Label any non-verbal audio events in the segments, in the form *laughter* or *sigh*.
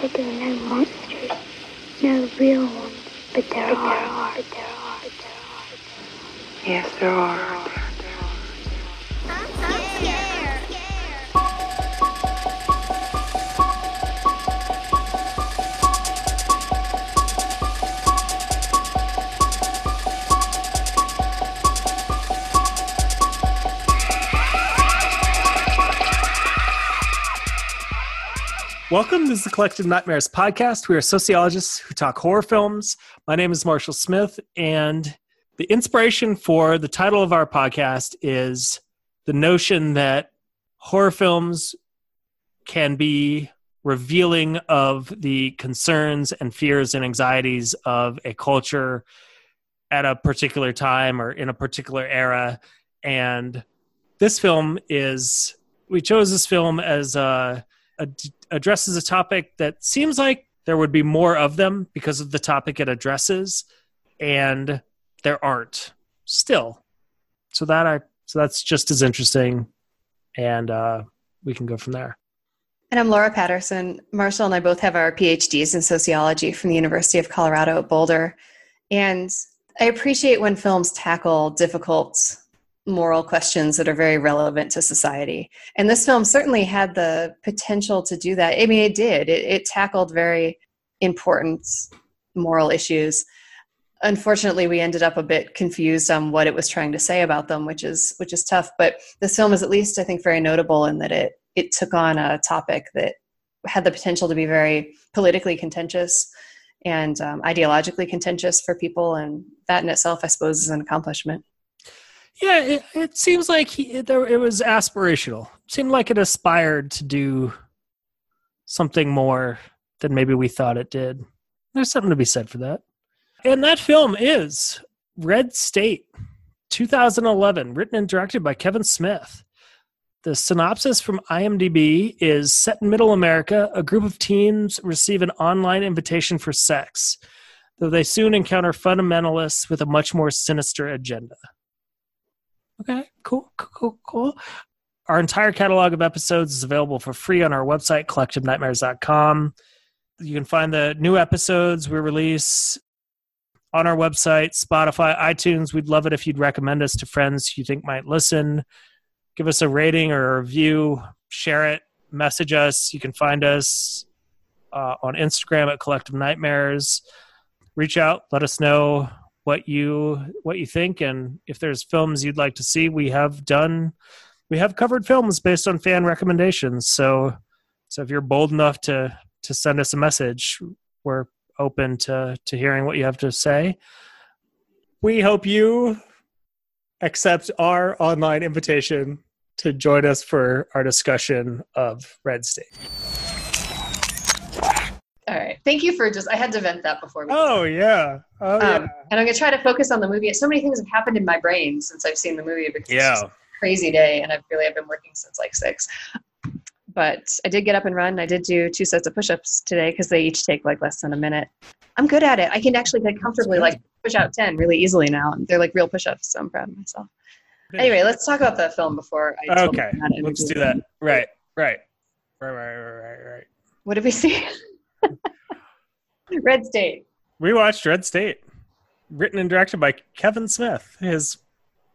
said there are no monsters, no real ones, but there are. But there are. But there are. Yes, there are. This is the Collective Nightmares podcast. We are sociologists who talk horror films. My name is Marshall Smith, and the inspiration for the title of our podcast is the notion that horror films can be revealing of the concerns and fears and anxieties of a culture at a particular time or in a particular era. And this film is, we chose this film as a ad- addresses a topic that seems like there would be more of them because of the topic it addresses, and there aren't still. So that I so that's just as interesting, and uh, we can go from there. And I'm Laura Patterson. Marshall and I both have our PhDs in sociology from the University of Colorado at Boulder. And I appreciate when films tackle difficult moral questions that are very relevant to society. And this film certainly had the potential to do that. I mean, it did. It, it tackled very important moral issues. Unfortunately, we ended up a bit confused on what it was trying to say about them, which is which is tough. But this film is at least, I think, very notable in that it it took on a topic that had the potential to be very politically contentious and um, ideologically contentious for people, and that in itself, I suppose, is an accomplishment. Yeah, it, it seems like he, it, it was aspirational. It seemed like it aspired to do something more than maybe we thought it did. There's something to be said for that. And that film is Red State, 2011, written and directed by Kevin Smith. The synopsis from IMDb is set in middle America. A group of teens receive an online invitation for sex, though they soon encounter fundamentalists with a much more sinister agenda. Okay, cool, cool, cool. Our entire catalog of episodes is available for free on our website, collectivenightmares.com. You can find the new episodes we release on our website, Spotify, iTunes. We'd love it if you'd recommend us to friends you think might listen. Give us a rating or a review, share it, message us. You can find us uh, on Instagram at Collective Nightmares. Reach out, let us know what you what you think. And if there's films you'd like to see we have done we have covered films based on fan recommendations. So so if you're bold enough to to send us a message we're open to to hearing what you have to say. We hope you accept our online invitation to join us for our discussion of red state all right. Thank you for just, I had to vent that before. We oh, yeah. Oh, um, yeah. And I'm going to try to focus on the movie. So many things have happened in my brain since I've seen the movie because yeah. crazy day and I've really, I've been working since like six. But I did get up and run. I did do two sets of push-ups today because they each take like less than a minute. I'm good at it. I can actually like comfortably like push out 10 really easily now. And they're like real push-ups. So I'm proud of myself. Anyway, let's talk about the film before I. Okay. Let's do that. Right. Right. Right. Right. Right. Right. What did we see? *laughs* Red State. We watched Red State, written and directed by Kevin Smith. His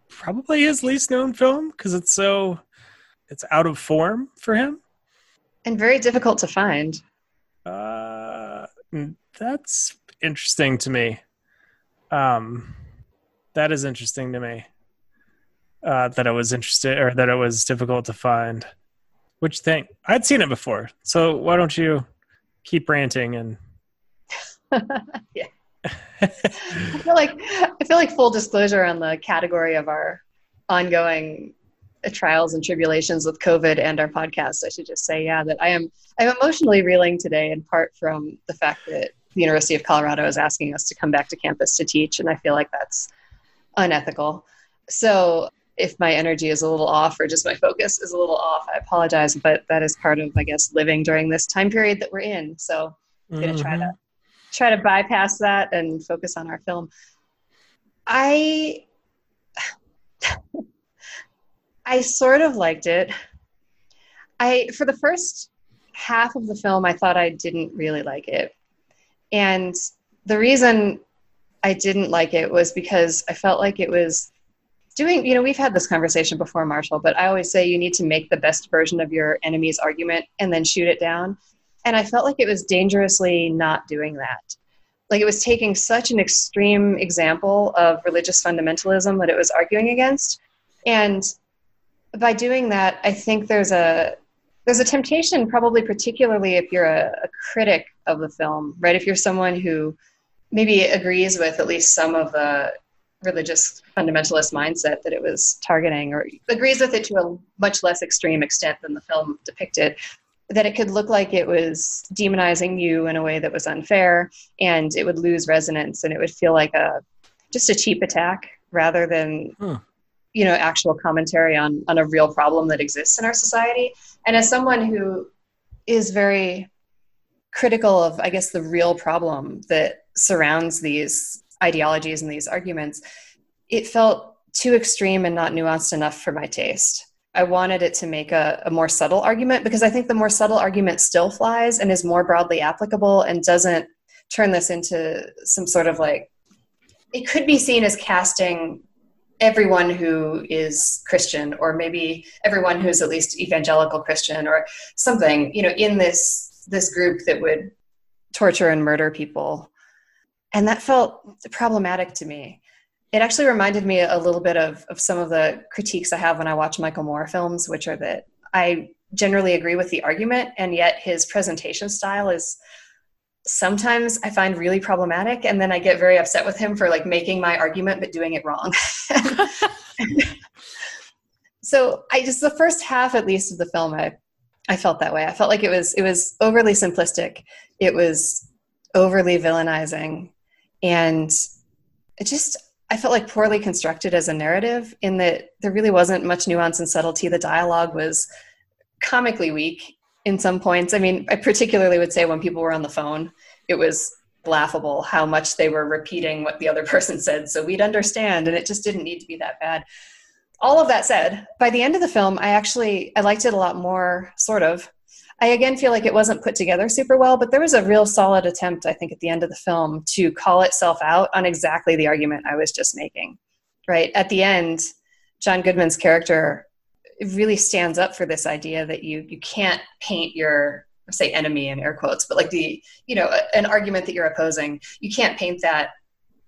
probably his least known film because it's so it's out of form for him and very difficult to find. Uh, that's interesting to me. Um, that is interesting to me. Uh, that it was interested or that it was difficult to find. Which thing? I'd seen it before, so why don't you keep ranting and *laughs* yeah. I feel like I feel like full disclosure on the category of our ongoing trials and tribulations with COVID and our podcast. I should just say, yeah, that I am I'm emotionally reeling today in part from the fact that the University of Colorado is asking us to come back to campus to teach, and I feel like that's unethical. So if my energy is a little off or just my focus is a little off, I apologize, but that is part of, I guess, living during this time period that we're in. So I'm going to try to mm-hmm. try to bypass that and focus on our film. I *sighs* I sort of liked it. I for the first half of the film, I thought I didn't really like it. And the reason I didn't like it was because I felt like it was doing, you know, we've had this conversation before, Marshall, but I always say you need to make the best version of your enemy's argument and then shoot it down. And I felt like it was dangerously not doing that. Like it was taking such an extreme example of religious fundamentalism that it was arguing against. And by doing that, I think there's a there's a temptation, probably particularly if you're a, a critic of the film, right? If you're someone who maybe agrees with at least some of the religious fundamentalist mindset that it was targeting, or agrees with it to a much less extreme extent than the film depicted, that it could look like it was demonizing you in a way that was unfair, and it would lose resonance, and it would feel like a just a cheap attack rather than huh. you know actual commentary on on a real problem that exists in our society. And as someone who is very critical of, I guess, the real problem that surrounds these ideologies and these arguments, it felt too extreme and not nuanced enough for my taste. I wanted it to make a, a, more subtle argument because I think the more subtle argument still flies and is more broadly applicable and doesn't turn this into some sort of like, it could be seen as casting everyone who is Christian or maybe everyone who's at least evangelical Christian or something, you know, in this this group that would torture and murder people. And that felt problematic to me. It actually reminded me a little bit of, of some of the critiques I have when I watch Michael Moore films, which are that I generally agree with the argument, and yet his presentation style is sometimes I find really problematic. And then I get very upset with him for like making my argument but doing it wrong. *laughs* so I just, the first half at least of the film, I I felt that way. I felt like it was it was overly simplistic. It was overly villainizing, and it just I felt like poorly constructed as a narrative. In that there really wasn't much nuance and subtlety. The dialogue was comically weak in some points. I mean, I particularly would say when people were on the phone, it was laughable how much they were repeating what the other *laughs* person said, so we'd understand, and it just didn't need to be that bad all of that said, by the end of the film, I actually I liked it a lot more, sort of. I again feel like it wasn't put together super well, but there was a real solid attempt, I think, at the end of the film to call itself out on exactly the argument I was just making. Right at the end, John Goodman's character really stands up for this idea that you you can't paint your say enemy in air quotes, but like the you know an argument that you're opposing, you can't paint that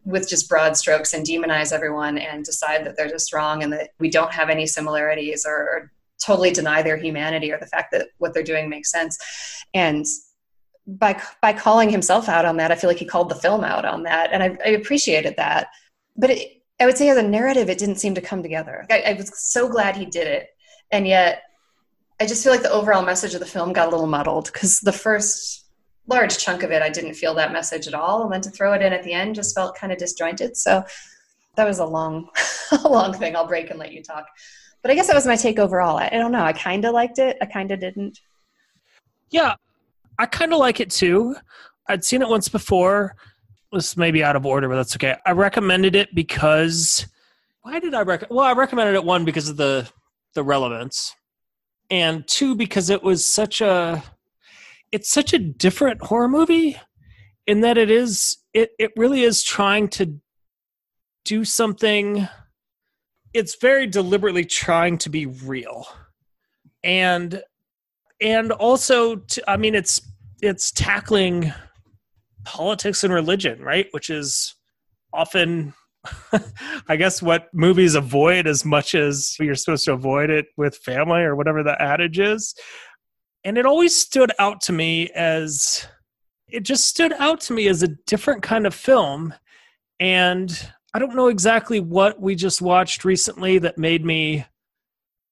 with just broad strokes and demonize everyone and decide that they're just wrong and that we don't have any similarities or, or totally deny their humanity or the fact that what they're doing makes sense and by by calling himself out on that i feel like he called the film out on that and i, I appreciated that but it, i would say as a narrative it didn't seem to come together I, I was so glad he did it and yet i just feel like the overall message of the film got a little muddled because the first large chunk of it, I didn't feel that message at all. And then to throw it in at the end just felt kind of disjointed. So that was a long, *laughs* a long thing. I'll break and let you talk. But I guess that was my take overall. I, I don't know. I kind of liked it. I kind of didn't. Yeah, I kind of like it too. I'd seen it once before. This may be out of order, but that's okay. I recommended it because why did I recommend? Well, I recommended it one because of the the relevance, and two because it was such a it's such a different horror movie in that it is it it really is trying to do something it's very deliberately trying to be real. And and also to, i mean it's it's tackling politics and religion right? Which is often *laughs* i guess what movies avoid as much as you're supposed to avoid it with family or whatever the adage is. And it always stood out to me as it just stood out to me as a different kind of film. And i don't know exactly what we just watched recently that made me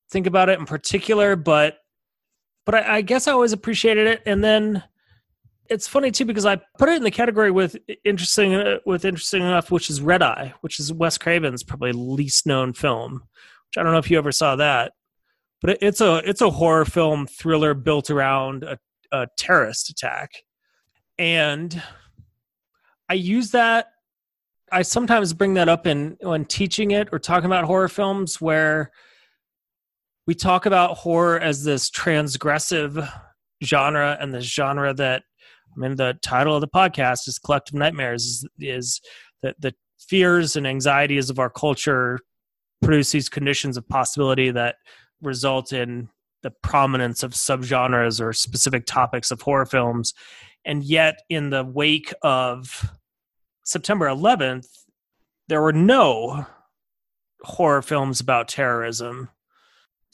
think about it in particular but but i, I guess i always appreciated it and then it's funny too because i put it in the category with interesting with interesting enough which is red eye which is wes craven's probably least known film which i don't know if you ever saw that but it's a it's a horror film thriller built around a, a terrorist attack, and I use that. I sometimes bring that up in when teaching it or talking about horror films where we talk about horror as this transgressive genre and the genre that I mean the title of the podcast is collective nightmares is, is that the fears and anxieties of our culture produce these conditions of possibility that result in the prominence of subgenres or specific topics of horror films. And yet in the wake of September 11th there were no horror films about terrorism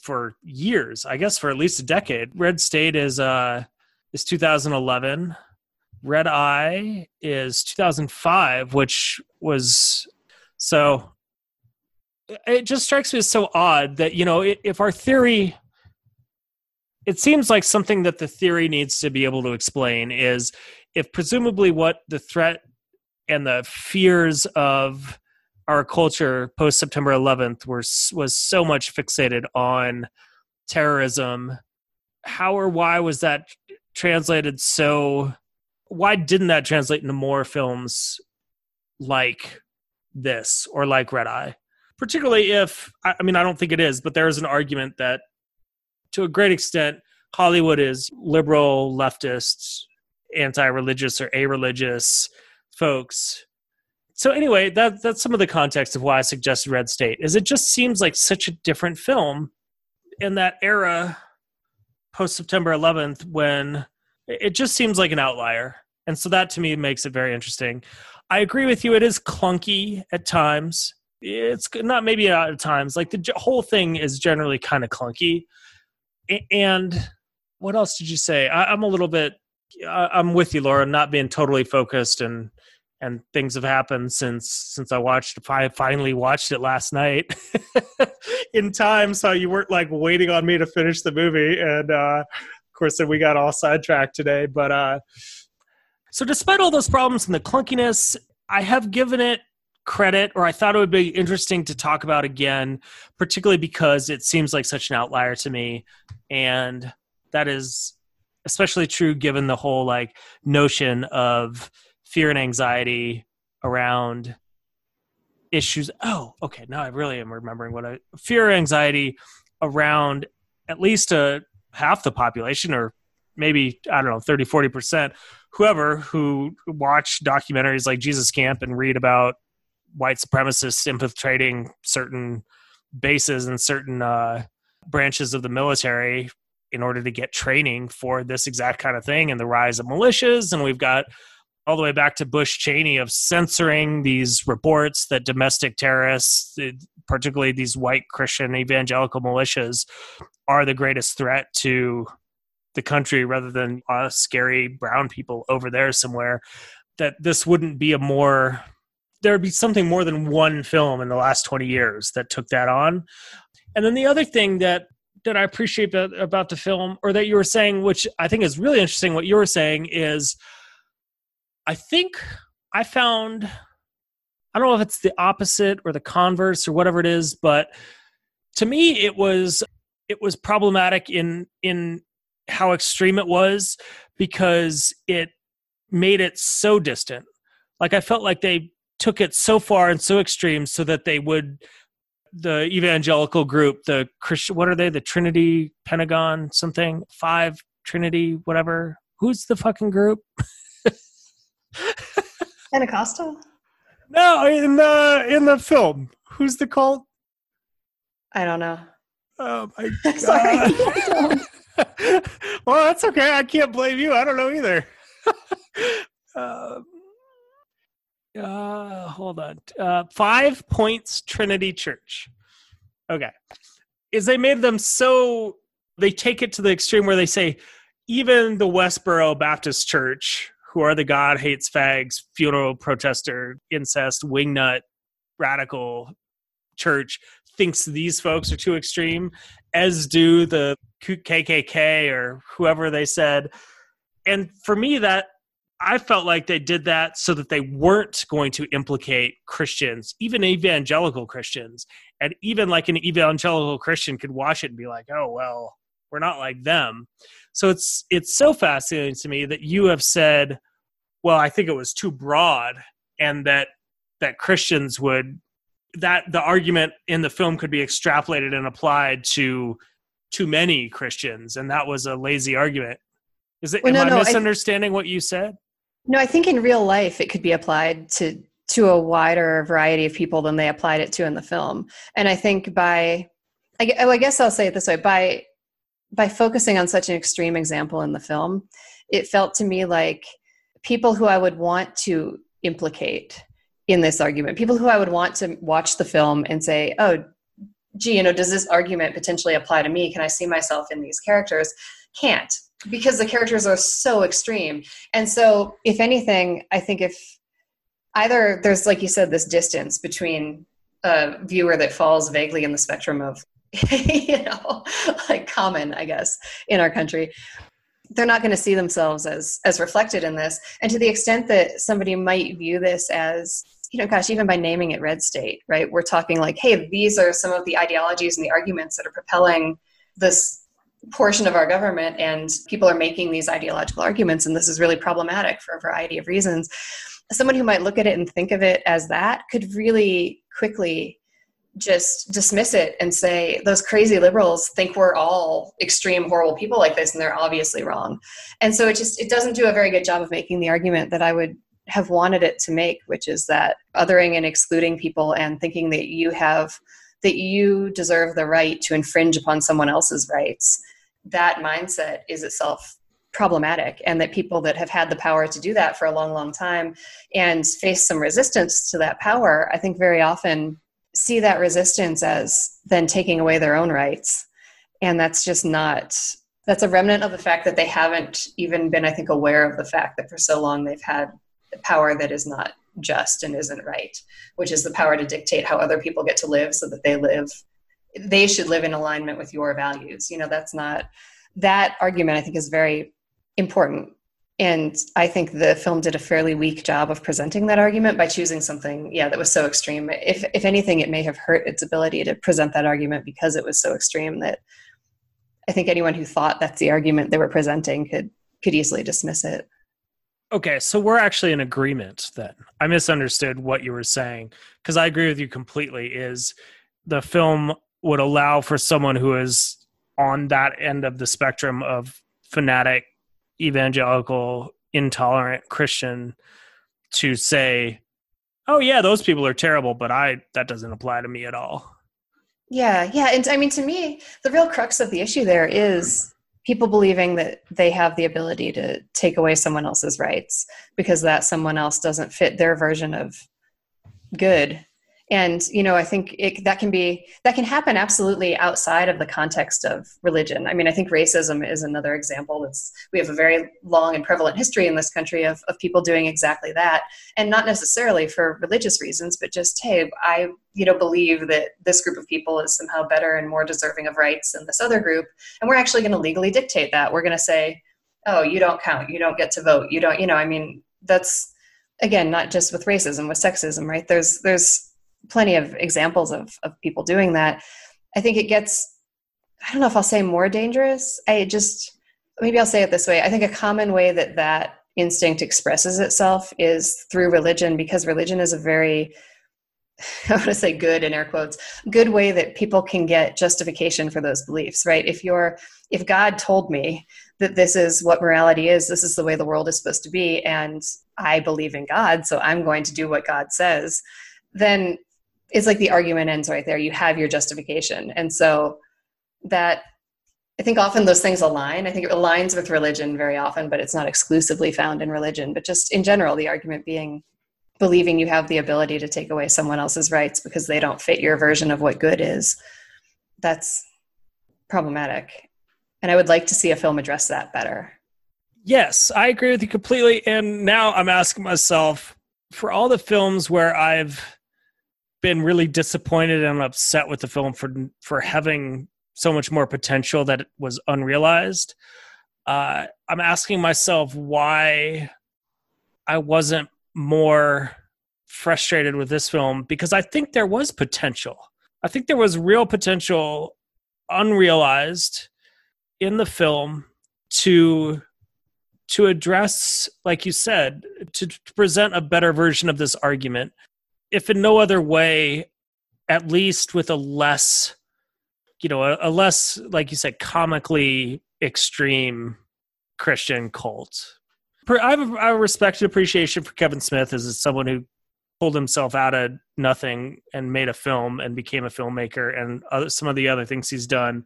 for years i guess for at least a decade. Red state is uh is 2011 red eye is 2005 which was so it just strikes me as so odd that you know if our theory it seems like something that the theory needs to be able to explain is if presumably what the threat and the fears of our culture post September 11th were was so much fixated on terrorism. How or why was that translated so? Why didn't that translate into more films like this or like Red Eye? Particularly if I mean I don't think it is, but there is an argument that to a great extent Hollywood is liberal, leftist, anti-religious or a-religious folks so anyway, that that's some of the context of why I suggested Red State. Is it just seems like such a different film in that era post September 11th when it just seems like an outlier. And so that to me makes it very interesting. I agree with you. It is clunky at times. It's not maybe at times. Like the whole thing is generally kind of clunky. And what else did you say? I, am a little bit. I'm with you, Laura. Not being totally focused and and things have happened since since I watched I finally watched it last night *laughs* in time so you weren't like waiting on me to finish the movie and uh of course then we got all sidetracked today but uh so despite all those problems and the clunkiness I have given it credit or I thought it would be interesting to talk about again particularly because it seems like such an outlier to me and that is especially true given the whole like notion of fear and anxiety around issues. Oh, okay. Now I really am remembering what I fear anxiety around at least a half the population or maybe I don't know 30 40% whoever who watch documentaries like Jesus Camp and read about white supremacists infiltrating certain bases and certain uh, branches of the military in order to get training for this exact kind of thing and the rise of militias and we've got all the way back to Bush Cheney of censoring these reports that domestic terrorists, particularly these white Christian evangelical militias, are the greatest threat to the country rather than uh, scary brown people over there somewhere. That this wouldn't be a more there would be something more than one film in the last 20 years that took that on. And then the other thing that that I appreciate about, about the film, or that you were saying, which I think is really interesting, what you were saying is I think I found I don't know if it's the opposite or the converse or whatever it is, but to me it was it was problematic in in how extreme it was because it made it so distant. Like I felt like they took it so far and so extreme so that they would the evangelical group, the Christian what are they? The Trinity Pentagon something? Five Trinity whatever. Who's the fucking group? *laughs* Pentecostal? No, in the in the film. Who's the cult? I don't know. Oh my *laughs* god. *laughs* well, that's okay. I can't blame you. I don't know either. *laughs* Um, uh, hold on. Uh, five Points Trinity Church. Okay. Is they made them so they take it to the extreme where they say even the Westboro Baptist Church who are the God hates fags, funeral protester, incest, wingnut, radical church thinks these folks are too extreme, as do the KKK or whoever they said. And for me, that I felt like they did that so that they weren't going to implicate Christians, even evangelical Christians. And even like an evangelical Christian could watch it and be like, oh, well, we're not like them. So it's it's so fascinating to me that you have said, well, I think it was too broad, and that that Christians would that the argument in the film could be extrapolated and applied to too many Christians, and that was a lazy argument. Is it? Well, am no, I no, I- misunderstanding what you said? No, I think in real life it could be applied to to a wider variety of people than they applied it to in the film. And I think by, I, oh, I guess I'll say it this way: by by focusing on such an extreme example in the film, it felt to me like people who I would want to implicate in this argument, people who I would want to watch the film and say, "Oh, gee, you know, does this argument potentially apply to me? Can I see myself in these characters?" Can't because the characters are so extreme. And so, if anything, I think if either there's, like you said, this distance between a viewer that falls vaguely in the spectrum of, *laughs* you know, like common, I guess, in our country, they're not going to see themselves as as reflected in this. And to the extent that somebody might view this as you know, gosh, even by naming it red state, right? We're talking like, hey, these are some of the ideologies and the arguments that are propelling this portion of our government and people are making these ideological arguments and this is really problematic for a variety of reasons someone who might look at it and think of it as that could really quickly just dismiss it and say those crazy liberals think we're all extreme horrible people like this and they're obviously wrong. And so it just it doesn't do a very good job of making the argument that i would have wanted it to make which is that othering and excluding people and thinking that you have that you deserve the right to infringe upon someone else's rights that mindset is itself problematic and that people that have had the power to do that for a long long time and face some resistance to that power i think very often see that resistance as then taking away their own rights. And that's just not that's a remnant of the fact that they haven't even been i think aware of the fact that for so long they've had the power that is not just and isn't right which is the power to dictate how other people get to live so that they live they should live in alignment with your values. You know that's not that argument i think is very important and i think the film did a fairly weak job of presenting that argument by choosing something yeah that was so extreme if if anything it may have hurt its ability to present that argument because it was so extreme that i think anyone who thought that's the argument they were presenting could could easily dismiss it Okay, so we're actually in agreement then. I misunderstood what you were saying because I agree with you completely. Is the film would allow for someone who is on that end of the spectrum of fanatic, evangelical, intolerant Christian to say, "Oh yeah, those people are terrible," but I that doesn't apply to me at all. Yeah, yeah. And I mean, to me, the real crux of the issue there is people believing that they have the ability to take away someone else's rights because that someone else doesn't fit their version of good. And you know, I think it, that can be that can happen absolutely outside of the context of religion. I mean, I think racism is another example. That's we have a very long and prevalent history in this country of of people doing exactly that, and not necessarily for religious reasons, but just hey, I you know believe that this group of people is somehow better and more deserving of rights than this other group. And we're actually going to legally dictate that. We're going to say oh you don't count. You don't get to vote. You don't you know i mean that's again not just with racism with sexism right? There's there's plenty of examples of of people doing that. I think it gets i don't know if i'll say more dangerous. I just maybe i'll say it this way. I think a common way that that instinct expresses itself is through religion because religion is a very *laughs* I want to say good in air quotes, good way that people can get justification for those beliefs, right? If you're, if God told me that this is what morality is, this is the way the world is supposed to be, and I believe in God, so I'm going to do what God says, then it's like the argument ends right there. You have your justification. And so that, I think often those things align. I think it aligns with religion very often, but it's not exclusively found in religion. But just in general, the argument being believing you have the ability to take away someone else's rights because they don't fit your version of what good is that's problematic and i would like to see a film address that better Yes, I agree with you completely. And now I'm asking myself for all the films where I've been really disappointed and upset with the film for for having so much more potential that it was unrealized. Uh, I'm asking myself why I wasn't more frustrated with this film because I think there was potential. I think there was real potential unrealized in the film to to address like you said to, to present a better version of this argument if in no other way at least with a less you know a, a less like you said comically extreme Christian cult. I have a, I respect and appreciation for Kevin Smith as someone who pulled himself out of nothing and made a film and became a filmmaker and other, some of the other things he's done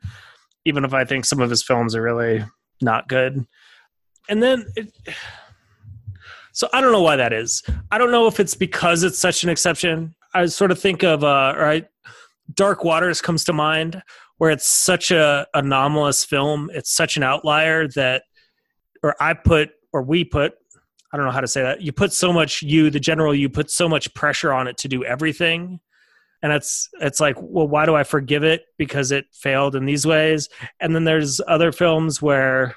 even if i think some of his films are really not good and then it, so i don't know why that is i don't know if it's because it's such an exception i sort of think of uh right dark waters comes to mind where it's such a anomalous film it's such an outlier that or i put or we put I don't know how to say that. You put so much you, the general, you put so much pressure on it to do everything. And it's it's like, well, why do I forgive it because it failed in these ways? And then there's other films where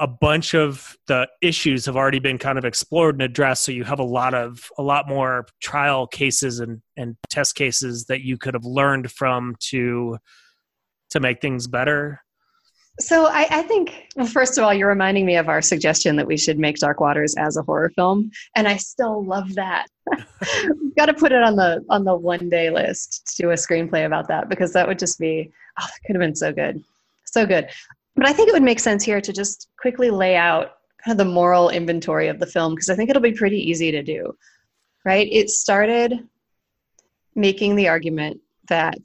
a bunch of the issues have already been kind of explored and addressed so you have a lot of a lot more trial cases and and test cases that you could have learned from to to make things better so I, I, think, well, first of all, you're reminding me of our suggestion that we should make Dark Waters as a horror film, and I still love that. *laughs* Got to put it on the on the one day list to do a screenplay about that because that would just be oh, that could have been so good, so good. But I think it would make sense here to just quickly lay out kind of the moral inventory of the film because I think it'll be pretty easy to do. Right? It started making the argument that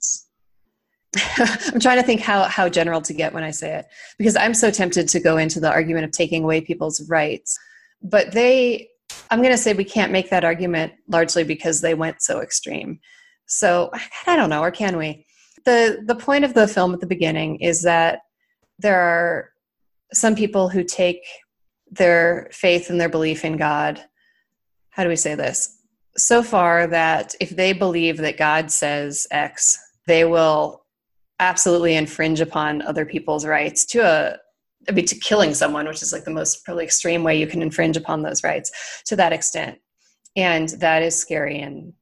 *laughs* I'm trying to think how, how general to get when I say it, because I'm so tempted to go into the argument of taking away people's rights. But they, I'm going to say we can't make that argument largely because they went so extreme. So I don't know, or can we? The, the point of the film at the beginning is that there are some people who take their faith and their belief in God. How do we say this? So far that if they believe that God says X, they will absolutely infringe upon other people's rights to a I mean, to killing someone, which is like the most probably extreme way you can infringe upon those rights to that extent. And that is scary and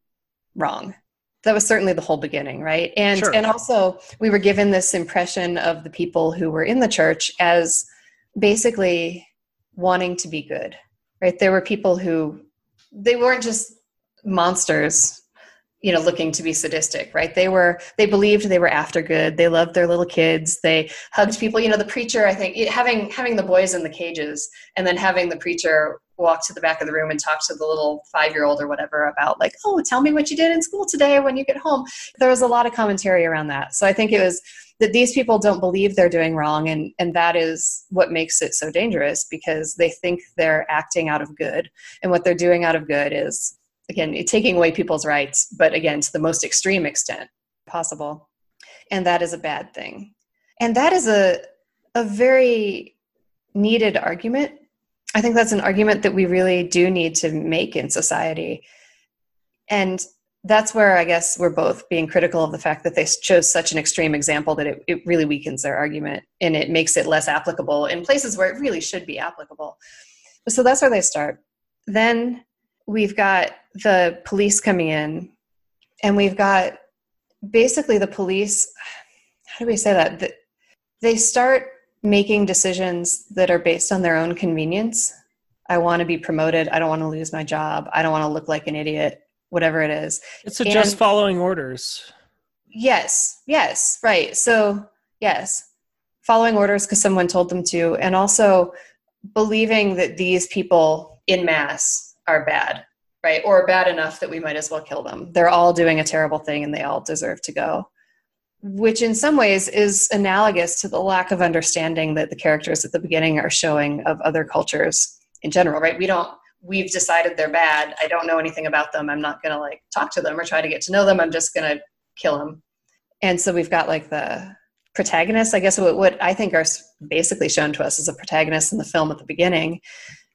wrong. That was certainly the whole beginning, right? And sure. and also we were given this impression of the people who were in the church as basically wanting to be good, right? There were people who they weren't just monsters you know looking to be sadistic right they were they believed they were after good they loved their little kids they hugged people you know the preacher i think having having the boys in the cages and then having the preacher walk to the back of the room and talk to the little five year old or whatever about like oh tell me what you did in school today when you get home. There was a lot of commentary around that. So i think it was that these people don't believe they're doing wrong and and that is what makes it so dangerous because they think they're acting out of good. And what they're doing out of good is again taking away people's rights but again to the most extreme extent possible. And that is a bad thing. And that is a a very needed argument i think that's an argument that we really do need to make in society. And that's where i guess we're both being critical of the fact that they chose such an extreme example that it, it really weakens their argument and it makes it less applicable in places where it really should be applicable. So that's where they start. Then we've got the police coming in and we've got basically the police how do we say that? They start making decisions that are based on their own convenience i want to be promoted i don't want to lose my job i don't want to look like an idiot whatever it is it's a just following orders yes yes right so yes following orders because someone told them to and also believing that these people in mass are bad, right? Or bad enough that we might as well kill them. They're all doing a terrible thing and they all deserve to go. Which, in some ways, is analogous to the lack of understanding that the characters at the beginning are showing of other cultures in general, right? We don't, we've decided they're bad. I don't know anything about them. I'm not going to like talk to them or try to get to know them. I'm just going to kill them. And so we've got like the protagonist, I guess what, what I think are basically shown to us as a protagonist in the film at the beginning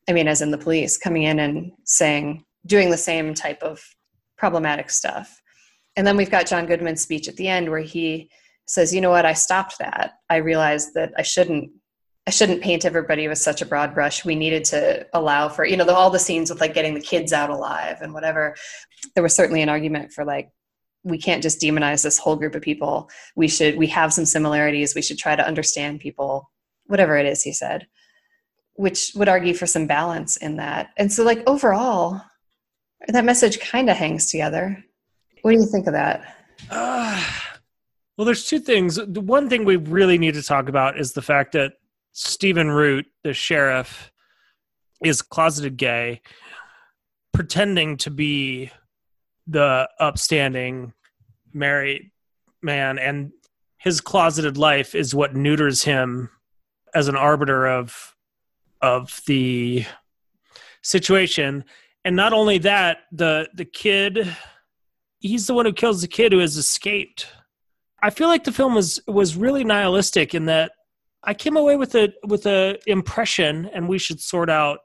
I mean, as in the police coming in and saying, doing the same type of problematic stuff. And then we've got John Goodman's speech at the end where he says, you know what, I stopped that. I realized that I shouldn't I shouldn't paint everybody with such a broad brush. We needed to allow for, you know, the, all the scenes with like getting the kids out alive and whatever. There was certainly an argument for like, we can't just demonize this whole group of people. We should, we have some similarities. We should try to understand people, whatever it is he said which would argue for some balance in that. And so, like, overall, that message kind of hangs together. What do you think of that? Uh, *sighs* well, there's two things. The one thing we really need to talk about is the fact that Stephen Root, the sheriff, is closeted gay, pretending to be the upstanding married man, and his closeted life is what neuters him as an arbiter of of the situation. And not only that, the the kid he's the one who kills the kid who has escaped. I feel like the film was was really nihilistic in that I came away with a with a impression, and we should sort out.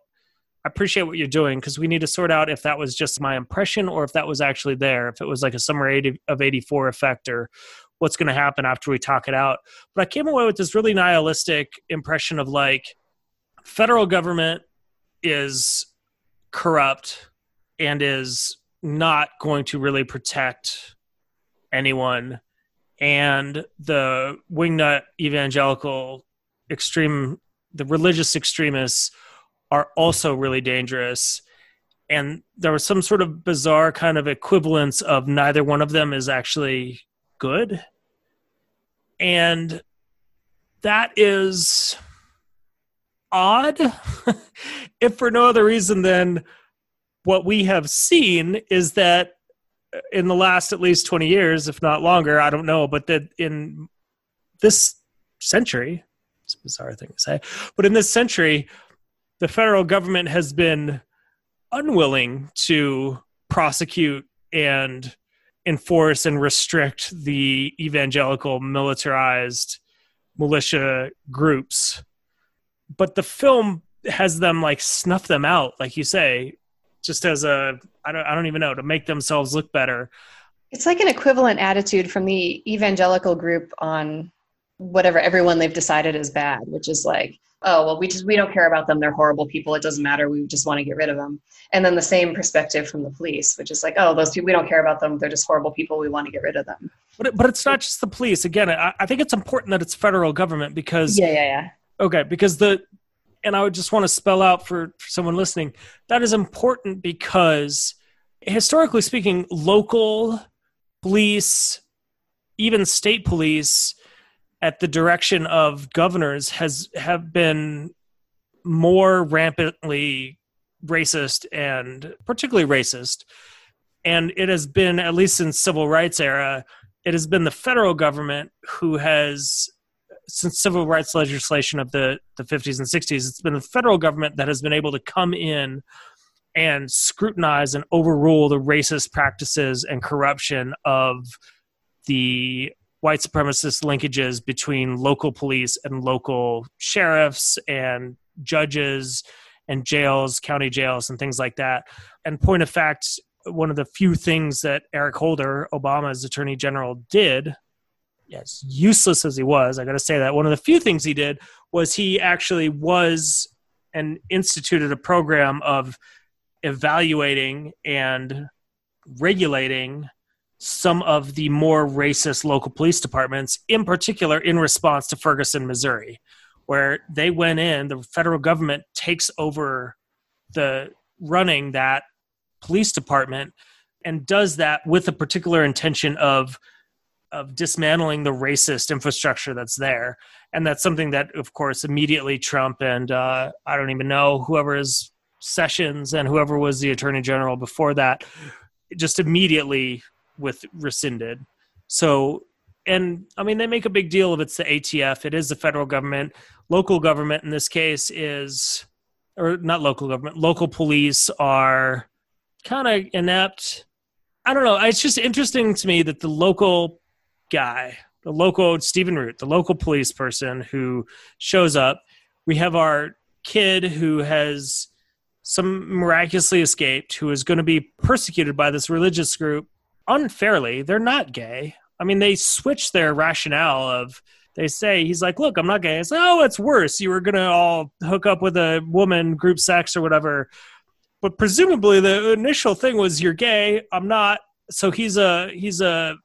I appreciate what you're doing because we need to sort out if that was just my impression or if that was actually there. If it was like a summer 80, of '84 effect or what's going to happen after we talk it out. But I came away with this really nihilistic impression of like federal government is corrupt and is not going to really protect anyone. And the wingnut evangelical extreme the religious extremists are also really dangerous. And there was some sort of bizarre kind of equivalence of neither one of them is actually good. And that is odd. *laughs* If for no other reason than what we have seen is that in the last at least 20 years if not longer i don't know but that in this century it's a bizarre thing to say but in this century the federal government has been unwilling to prosecute and enforce and restrict the evangelical militarized militia groups. But the film has them like snuff them out like you say just as a I don't I don't even know to make themselves look better. It's like an equivalent attitude from the evangelical group on whatever everyone they've decided is bad, which is like, oh well, we just we don't care about them. They're horrible people. It doesn't matter. We just want to get rid of them. And then the same perspective from the police, which is like, oh, those people we don't care about them. They're just horrible people. We want to get rid of them. But it, but it's not just the police. Again, I, I think it's important that it's federal government because yeah yeah yeah. Okay, because the and I would just want to spell out for, for someone listening that is important because historically speaking, local police, even state police, at the direction of governors has have been more rampantly racist and particularly racist. And it has been at least since civil rights era it has been the federal government who has since civil rights legislation of the, the 50s and 60s, it's been the federal government that has been able to come in and scrutinize and overrule the racist practices and corruption of the white supremacist linkages between local police and local sheriffs and judges and jails, county jails, and things like that. And point of fact, one of the few things that Eric Holder, Obama's attorney general, did as useless as he was, I got to say that. One of the few things he did was he actually was and instituted a program of evaluating and regulating some of the more racist local police departments, in particular in response to Ferguson, Missouri, where they went in, the federal government takes over the running that police department and does that with a particular intention of of dismantling the racist infrastructure that's there. And that's something that of course immediately trump and uh, i don't even know whoever is sessions and whoever was the attorney general before that just immediately with rescinded. So and i mean they make a big deal of it's the atf it is the federal government. Local government in this case is or not local government local police are kind of inept. I don't know. It's just interesting to me that the local guy, the local Stephen Root, the local police person who shows up. We have our kid who has some miraculously escaped, who is going to be persecuted by this religious group unfairly. They're not gay. I mean, they switch their rationale of they say he's like, look, I'm not gay. Oh, it's worse. You were gonna all hook up with a woman, group sex or whatever. But presumably the initial thing was you're gay. I'm not. So he's a he's a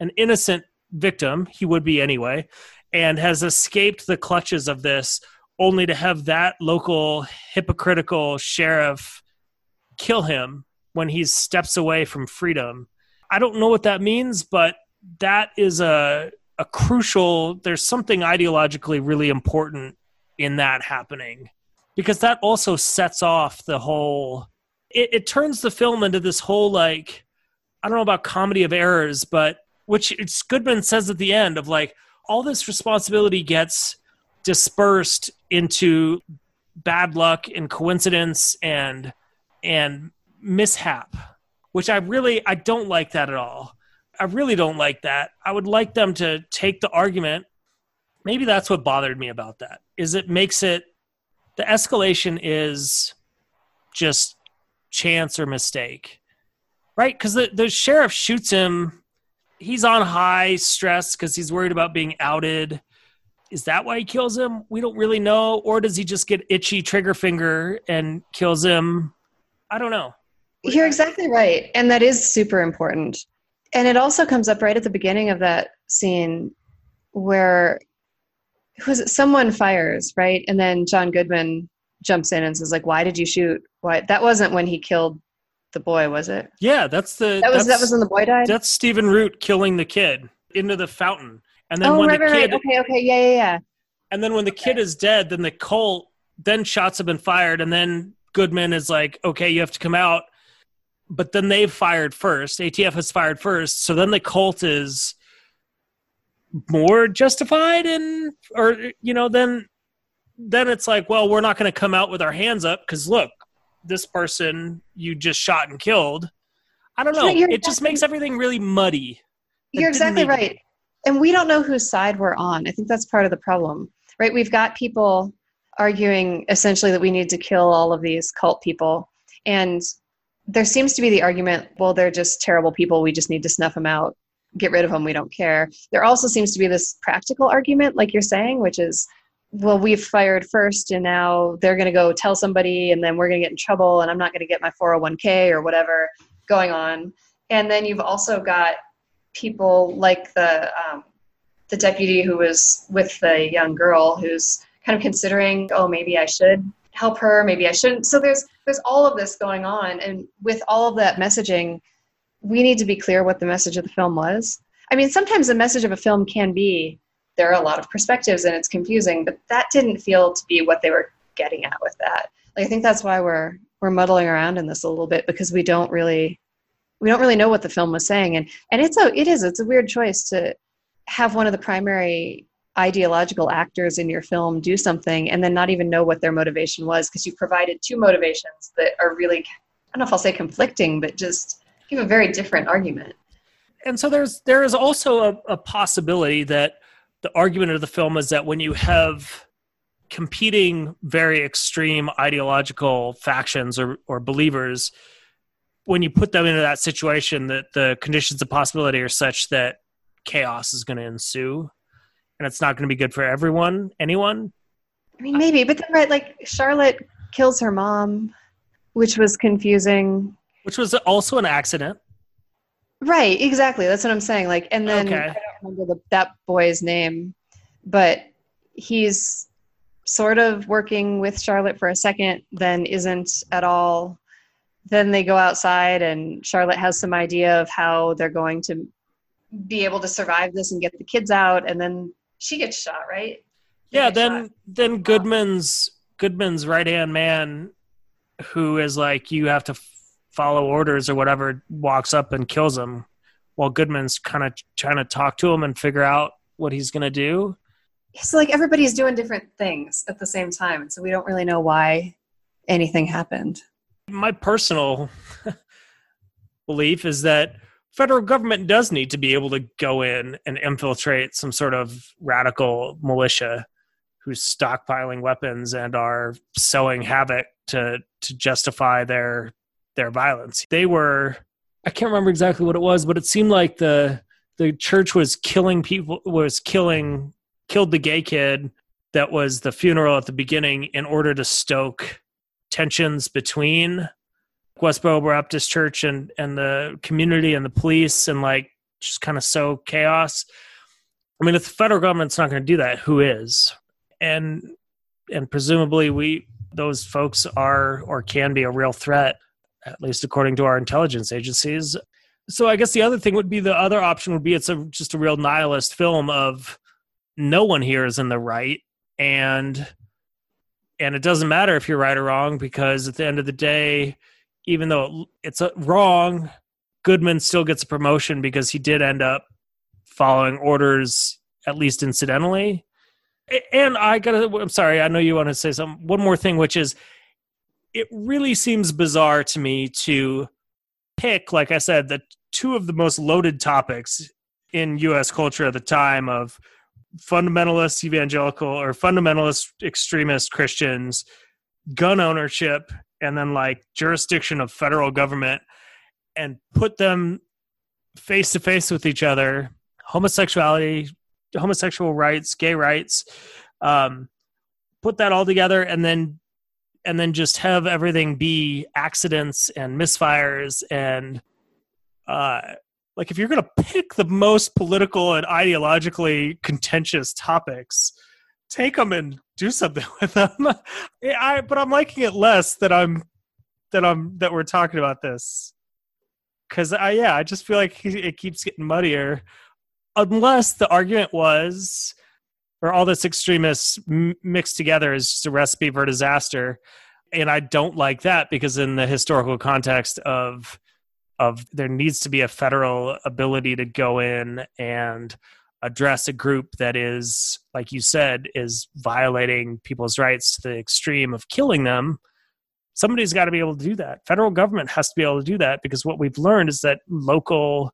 an innocent victim, he would be anyway, and has escaped the clutches of this only to have that local hypocritical sheriff kill him when he steps away from freedom. I don't know what that means, but that is a a crucial there's something ideologically really important in that happening because that also sets off the whole it, it turns the film into this whole like i don't know about comedy of errors but which it's goodman says at the end of like all this responsibility gets dispersed into bad luck and coincidence and and mishap which i really i don't like that at all. I really don't like that. I would like them to take the argument. Maybe that's what bothered me about that is it makes it the escalation is just chance or mistake. Right? Because the, the sheriff shoots him he's on high stress because he's worried about being outed is that why he kills him we don't really know or does he just get itchy trigger finger and kills him i don't know You're exactly right. And that is super important. And it also comes up right at the beginning of that scene where was it? Someone fires, right? And then John Goodman jumps in and says, like, why did you shoot? Why that wasn't when he killed the boy, was it? yeah that's the That was that was when the boy died? that's stephen root killing the kid into the fountain and then oh, when right, the right, kid right. Okay, okay, yeah, yeah, yeah. And then when the kid is dead, then the cult, then shots have been fired, and then Goodman is like, okay, you have to come out. But then they've fired first. ATF has fired first. So then the cult is more justified and or you know, then then it's like, well, we're not gonna come out with our hands up because look, this person you just shot and killed. I don't know. It just makes everything really muddy. You're exactly right. And we don't know whose side we're on. I think that's part of the problem, right? We've got people arguing essentially that we need to kill all of these cult people. And there seems to be the argument well, they're just terrible people. We just need to snuff them out, get rid of them. We don't care. There also seems to be this practical argument, like you're saying, which is well, we've fired first and now they're going to go tell somebody and then we're going to get in trouble and I'm not going to get my 401k or whatever going on. And then you've also got people like the um, the deputy who was with the young girl who's kind of considering, oh, maybe I should help her, maybe I shouldn't. So there's there's all of this going on, and with all of that messaging, we need to be clear what the message of the film was. I mean, sometimes the message of a film can be there are a lot of perspectives and it's confusing, but that didn't feel to be what they were getting at with that. Like I think that's why we're we're muddling around in this a little bit because we don't really we don't really know what the film was saying and and it's a it is it's a weird choice to have one of the primary ideological actors in your film do something and then not even know what their motivation was because you provided two motivations that are really I don't know if I'll say conflicting but just give a very different argument. and so there's there is also a, a possibility that the argument of the film is that when you have competing very extreme ideological factions or, or believers when you put them into that situation that the conditions of possibility are such that chaos is going to ensue and it's not going to be good for everyone anyone I mean maybe but then right like Charlotte kills her mom which was confusing which was also an accident Right, exactly. That's what I'm saying. Like, and then Okay. Remember the, that boy's name, but he's sort of working with Charlotte for a second, then isn't at all. Then they go outside, and Charlotte has some idea of how they're going to be able to survive this and get the kids out, and then she gets shot. Right? They yeah then shot. then goodman's goodman's right hand man who is like you have to f- follow orders or whatever walks up and kills him while goodman's kind of trying to talk to him and figure out what he's going to do So like everybody's doing different things at the same time, so we don't really know why anything happened. my personal *laughs* belief is that federal government does need to be able to go in and infiltrate some sort of radical militia who's stockpiling weapons and are sowing havoc to to justify their their violence. They were I can't remember exactly what it was, but it seemed like the the church was killing people was killing killed the gay kid that was the funeral at the beginning in order to stoke tensions between Westboro Baptist Church and and the community and the police and like just kind of sow chaos. I mean, if the federal government's not going to do that, who is? And and presumably we those folks are or can be a real threat, at least according to our intelligence agencies. So I guess the other thing would be the other option would be it's a just a real nihilist film of no one here is in the right and and it doesn't matter if you're right or wrong because at the end of the day, even though it's uh, wrong, Goodman still gets a promotion because he did end up following orders at least incidentally. And I gotta, I'm sorry, I know you want to say some one more thing, which is it really seems bizarre to me to pick, like I said, the two of the most loaded topics in U.S. culture at the time of fundamentalist evangelical or fundamentalist extremist Christians, gun ownership, and then like jurisdiction of federal government, and put them face to face with each other. Homosexuality, homosexual rights, gay rights, um, put that all together, and then and then just have everything be accidents and misfires and uh like if you're going to pick the most political and ideologically contentious topics take them and do something *laughs* with them i but i'm liking it less that i'm that i'm that we're talking about this. Because i yeah i just feel like it keeps getting muddier. Unless the argument was or all this extremists mixed together is just a recipe for disaster. And i don't like that because in the historical context of of there needs to be a federal ability to go in and address a group that is like you said is violating people's rights to the extreme of killing them. Somebody's got to be able to do that. Federal government has to be able to do that because what we've learned is that local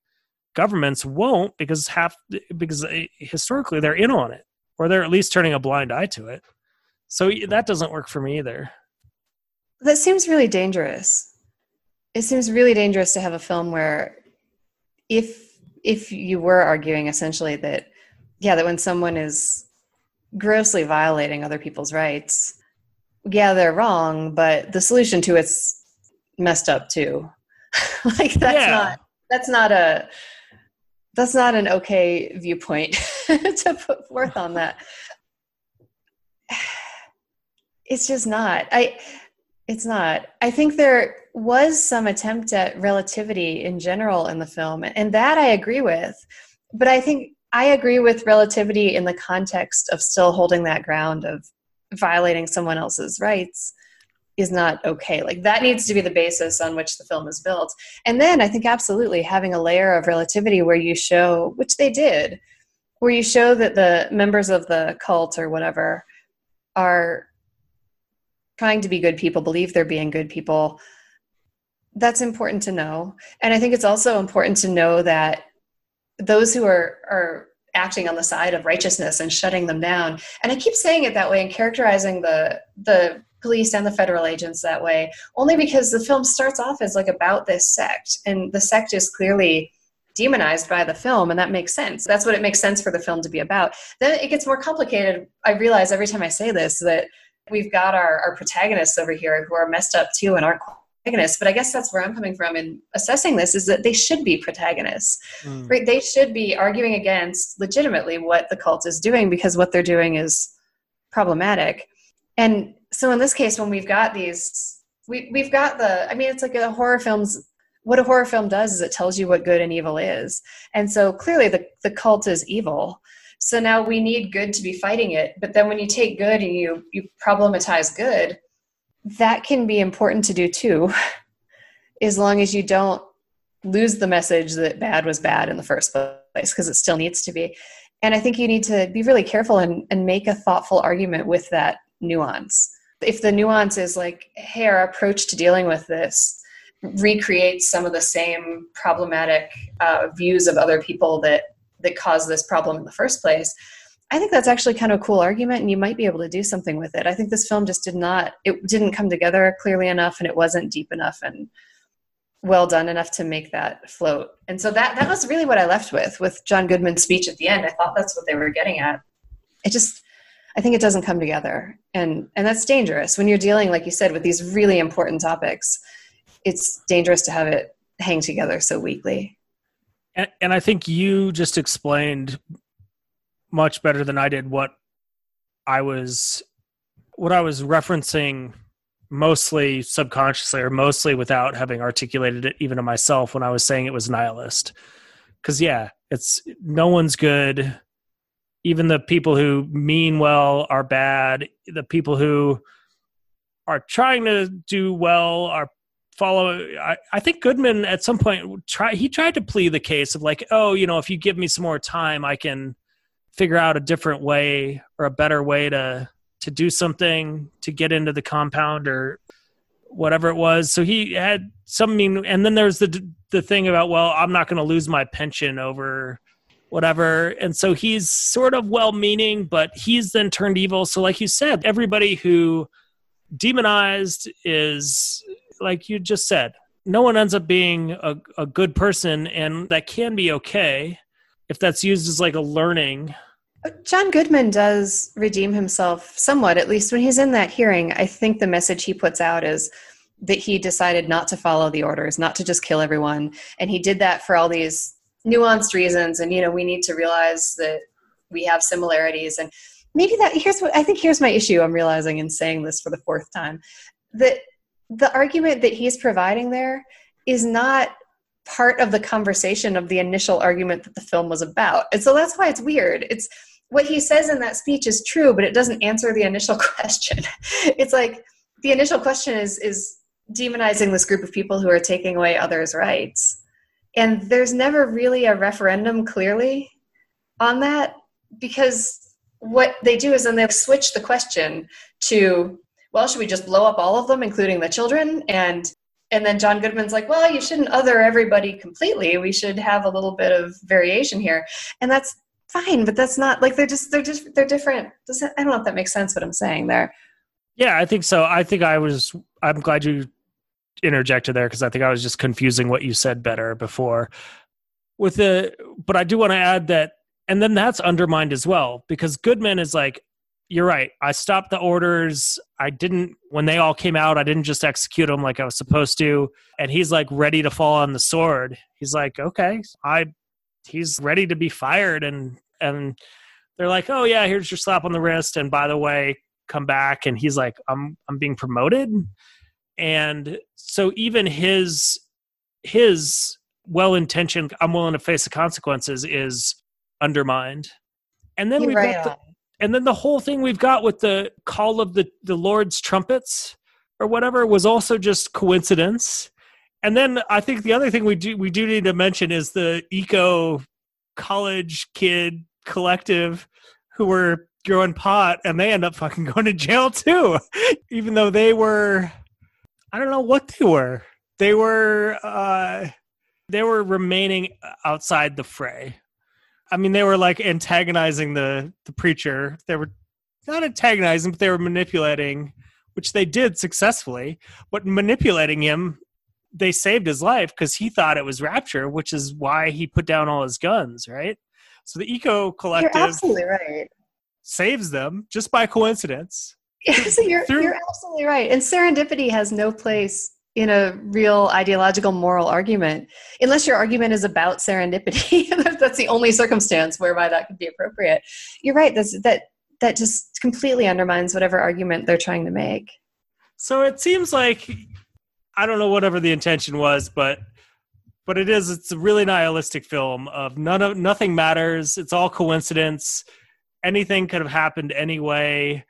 governments won't because half because eh, historically they're in on it or they're at least turning a blind eye to it. So hmm. that doesn't work for me either. That seems really dangerous. It seems really dangerous to have a film where if if you were arguing essentially that yeah that when someone is grossly violating other people's rights yeah they're wrong but the solution to it's messed up too. *laughs* Like that's yeah. not that's not a that's not an okay viewpoint *laughs* to put forth on that. *sighs* It's just not. I it's not. I think there was some attempt at relativity in general in the film, and that I agree with. But I think I agree with relativity in the context of still holding that ground of violating someone else's rights is not okay. Like that needs to be the basis on which the film is built. And then I think absolutely having a layer of relativity where you show, which they did, where you show that the members of the cult or whatever are trying to be good people, believe they're being good people, that's important to know and i think it's also important to know that those who are are acting on the side of righteousness and shutting them down and i keep saying it that way and characterizing the the police and the federal agents that way only because the film starts off as like about this sect and the sect is clearly demonized by the film and that makes sense. That's what it makes sense for the film to be about. Then it gets more complicated. I realize every time i say this that we've got our, our protagonists over here who are messed up too and aren't protagonists but i guess that's where i'm coming from in assessing this is that they should be protagonists. Mm. right? They should be arguing against legitimately what the cult is doing because what they're doing is problematic. And so in this case when we've got these we, we've got the i mean it's like a horror films what a horror film does is it tells you what good and evil is and so clearly the, the cult is evil so now we need good to be fighting it but then when you take good and you you problematize good that can be important to do too, *laughs* as long as you don't lose the message that bad was bad in the first place, because it still needs to be. And I think you need to be really careful and, and make a thoughtful argument with that nuance. If the nuance is like, hey, our approach to dealing with this recreates some of the same problematic uh, views of other people that that caused this problem in the first place, I think that's actually kind of a cool argument, and you might be able to do something with it. I think this film just did not, it didn't come together clearly enough, and it wasn't deep enough and well done enough to make that float. And so that that was really what I left with with John Goodman's speech at the end. I thought that's what they were getting at. It just, I think it doesn't come together, and and that's dangerous when you're dealing, like you said, with these really important topics. It's dangerous to have it hang together so weakly. And, and I think you just explained much better than I did what I was what I was referencing mostly subconsciously or mostly without having articulated it even to myself when I was saying it was nihilist. Cuz yeah, it's no one's good. Even the people who mean well are bad. The people who are trying to do well, are follow I, I think goodman at some point try he tried to plea the case of like oh you know if you give me some more time i can figure out a different way or a better way to to do something to get into the compound or whatever it was so he had some mean and then there's the the thing about well i'm not going to lose my pension over whatever and so he's sort of well meaning but he's then turned evil so like you said everybody who demonized is like you just said, no one ends up being a, a good person, and that can be okay if that's used as like a learning. Uh, John Goodman does redeem himself somewhat, at least when he's in that hearing. I think the message he puts out is that he decided not to follow the orders, not to just kill everyone. And he did that for all these nuanced reasons. And, you know, we need to realize that we have similarities. And maybe that here's what I think here's my issue I'm realizing in saying this for the fourth time that the argument that he's providing there is not part of the conversation of the initial argument that the film was about. And so that's why it's weird. It's what he says in that speech is true, but it doesn't answer the initial *laughs* question. it's like the initial question is is demonizing this group of people who are taking away others' rights. And there's never really a referendum clearly on that because what they do is then they switch the question to well, should we just blow up all of them, including the children? And and then John Goodman's like, well, you shouldn't other everybody completely. We should have a little bit of variation here, and that's fine. But that's not like they're just they're just they're different. I don't know if that makes sense what I'm saying there. Yeah, I think so. I think I was. I'm glad you interjected there because I think I was just confusing what you said better before. With the, but I do want to add that, and then that's undermined as well because Goodman is like, you're right. I stopped the orders. I didn't when they all came out. I didn't just execute them like I was supposed to. And he's like ready to fall on the sword. He's like, okay, I. He's ready to be fired, and and they're like, oh yeah, here's your slap on the wrist. And by the way, come back. And he's like, I'm I'm being promoted. And so even his his well intentioned, I'm willing to face the consequences is undermined. And then we right got the, and then the whole thing we've got with the call of the the lord's trumpets or whatever was also just coincidence and then i think the other thing we do we do need to mention is the eco college kid collective who were growing pot and they end up fucking *laughs* going to jail too even though they were i don't know what they were they were uh they were remaining outside the fray I mean, they were like antagonizing the the preacher. They were not antagonizing, but they were manipulating, which they did successfully. But manipulating him, they saved his life because he thought it was rapture, which is why he put down all his guns. Right. So the eco collective, you're absolutely right, saves them just by coincidence. *laughs* Yes, you're, you're absolutely right. And serendipity has no place in a real ideological moral argument unless your argument is about serendipity. *laughs* That's the only circumstance whereby that could be appropriate. You're right that's, that that just completely undermines whatever argument they're trying to make. So it seems like i don't know whatever the intention was but but it is it's a really nihilistic film of none of nothing matters. It's all coincidence. Anything could have happened anyway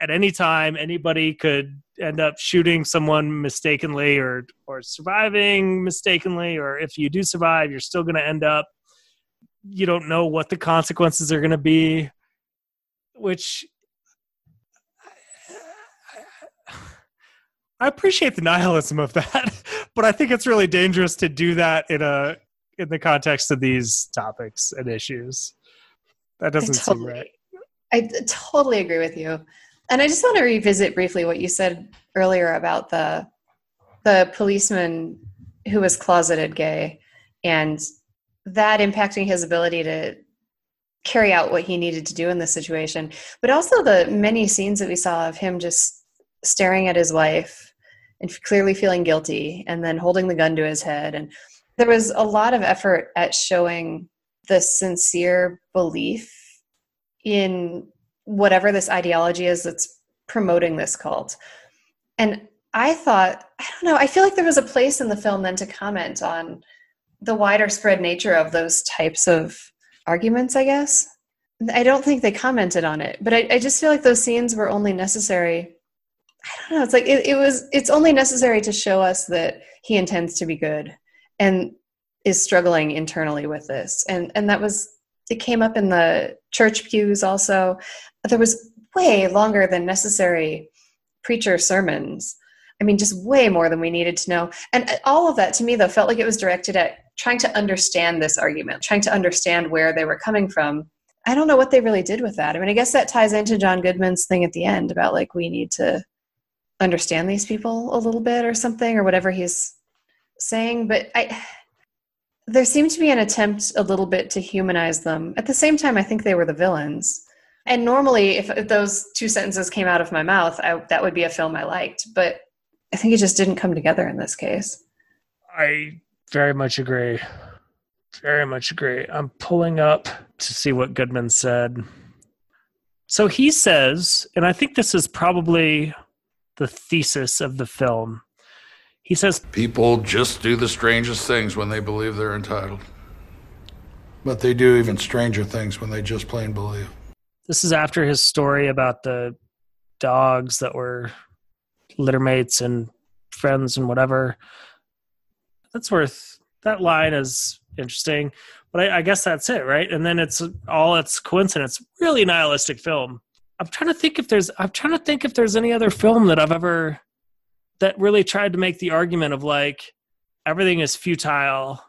at any time anybody could end up shooting someone mistakenly or or surviving mistakenly or if you do survive you're still going to end up you don't know what the consequences are going to be which I appreciate the nihilism of that, *laughs* but I think it's really dangerous to do that in a in the context of these topics and issues. That doesn't totally, seem right. I totally agree with you. And I just want to revisit briefly what you said earlier about the the policeman who was closeted gay and that impacting his ability to carry out what he needed to do in this situation but also the many scenes that we saw of him just staring at his wife and clearly feeling guilty and then holding the gun to his head. And there was a lot of effort at showing the sincere belief in whatever this ideology is that's promoting this cult. And I thought, I don't know, I feel like there was a place in the film then to comment on the wider spread nature of those types of arguments, I guess. I don't think they commented on it, but I, I just feel like those scenes were only necessary I don't know. It's like it, it was. It's only necessary to show us that he intends to be good, and is struggling internally with this, and and that was it came up in the church pews also. There was way longer than necessary preacher sermons. I mean, just way more than we needed to know. And all of that to me, though, felt like it was directed at trying to understand this argument, trying to understand where they were coming from. I don't know what they really did with that. I mean, I guess that ties into John Goodman's thing at the end about like we need to understand these people a little bit or something or whatever he's saying. But I there seemed to be an attempt a little bit to humanize them. At the same time, I think they were the villains. And normally, if, if those two sentences came out of my mouth, I, that would be a film I liked. But I think it just didn't come together in this case. I very much agree. Very much agree. I'm pulling up to see what Goodman said. So he says, and I think this is probably the thesis of the film. He says People just do the strangest things when they believe they're entitled. But they do even stranger things when they just plain believe. This is after his story about the dogs that were littermates and friends and whatever. That's worth that line is interesting, but I, I guess that's it, right? And then it's all it's coincidence. Really nihilistic film. I'm trying to think if there's I'm trying to think if there's any other film that I've ever that really tried to make the argument of like everything is futile.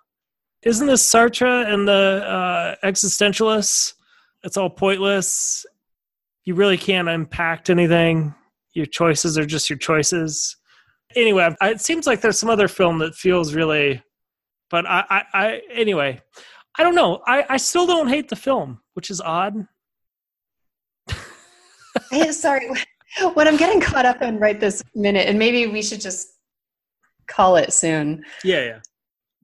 Isn't this Sartre and the uh, existentialists? It's all pointless. You really can't impact anything. Your choices are just your choices. Anyway, it seems like there's some other film that feels really, but I, I, I anyway, I don't know. I, I still don't hate the film, which is odd. *laughs* Sorry, what I'm getting caught up in right this minute, and maybe we should just call it soon. Yeah, yeah.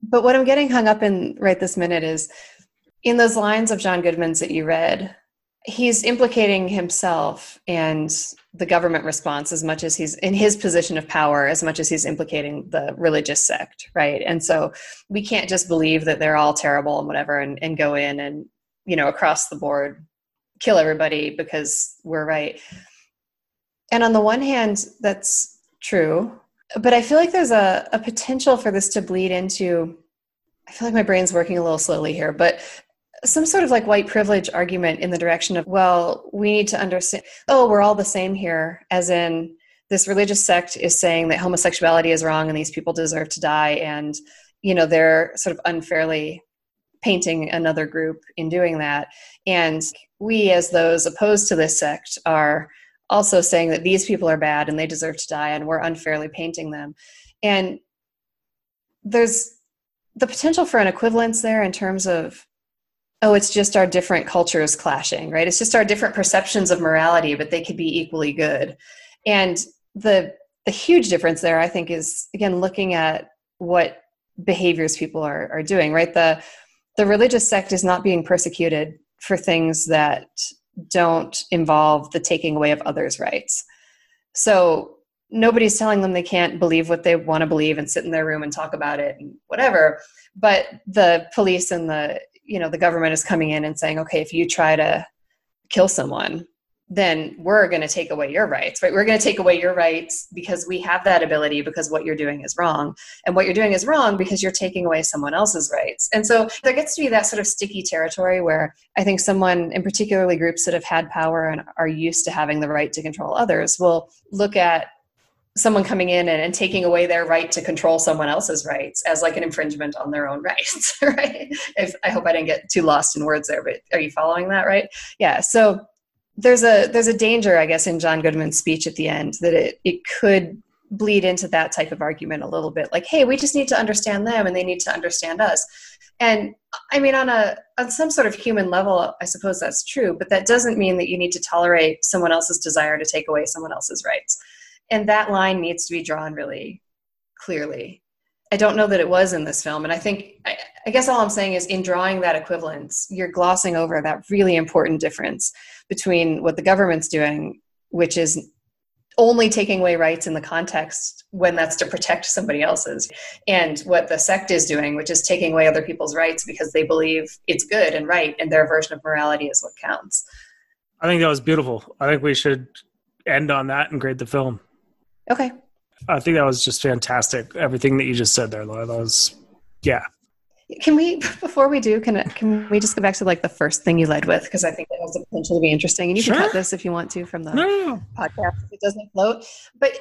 But what I'm getting hung up in right this minute is in those lines of John Goodman's that you read, he's implicating himself and the government response as much as he's in his position of power, as much as he's implicating the religious sect, right? And so we can't just believe that they're all terrible and whatever and, and go in and, you know, across the board kill everybody because we're right. And on the one hand, that's true. But I feel like there's a, a potential for this to bleed into, I feel like my brain's working a little slowly here, but some sort of like white privilege argument in the direction of, well, we need to understand, oh, we're all the same here, as in this religious sect is saying that homosexuality is wrong and these people deserve to die. And, you know, they're sort of unfairly painting another group in doing that. And we, as those opposed to this sect, are also saying that these people are bad and they deserve to die and we're unfairly painting them. And there's the potential for an equivalence there in terms of oh it's just our different cultures clashing right? It's just our different perceptions of morality but they could be equally good. And the the huge difference there i think is again looking at what behaviors people are, are doing right? The the religious sect is not being persecuted for things that don't involve the taking away of others rights. So nobody's telling them they can't believe what they want to believe and sit in their room and talk about it and whatever but the police and the you know the government is coming in and saying okay if you try to kill someone then we're going to take away your rights right? We're going to take away your rights because we have that ability because what you're doing is wrong. And what you're doing is wrong because you're taking away someone else's rights. And so there gets to be that sort of sticky territory where i think someone and particularly groups that have had power and are used to having the right to control others will look at someone coming in and, and, taking away their right to control someone else's rights as like an infringement on their own *laughs* rights right? If i hope i didn't get too lost in words there but are you following that right? Yeah so there's a there's a danger i guess in john goodman's speech at the end that it, it could bleed into that type of argument a little bit like hey we just need to understand them and they need to understand us. And i mean on a on some sort of human level i suppose that's true but that doesn't mean that you need to tolerate someone else's desire to take away someone else's rights and that line needs to be drawn really clearly. I don't know that it was in this film. And i think I, I, guess all i'm saying is in drawing that equivalence you're glossing over that really important difference between what the government's doing which is only taking away rights in the context when that's to protect somebody else's and what the sect is doing which is taking away other people's rights because they believe it's good and right and their version of morality is what counts. I think that was beautiful. I think we should end on that and grade the film Okay. I think that was just fantastic. Everything that you just said there, Laura. That was, yeah. Can we, before we do, can can we just go back to like the first thing you led with because I think it has the potential to be interesting, and you Sure. can cut this if you want to from the No, podcast if it doesn't float. But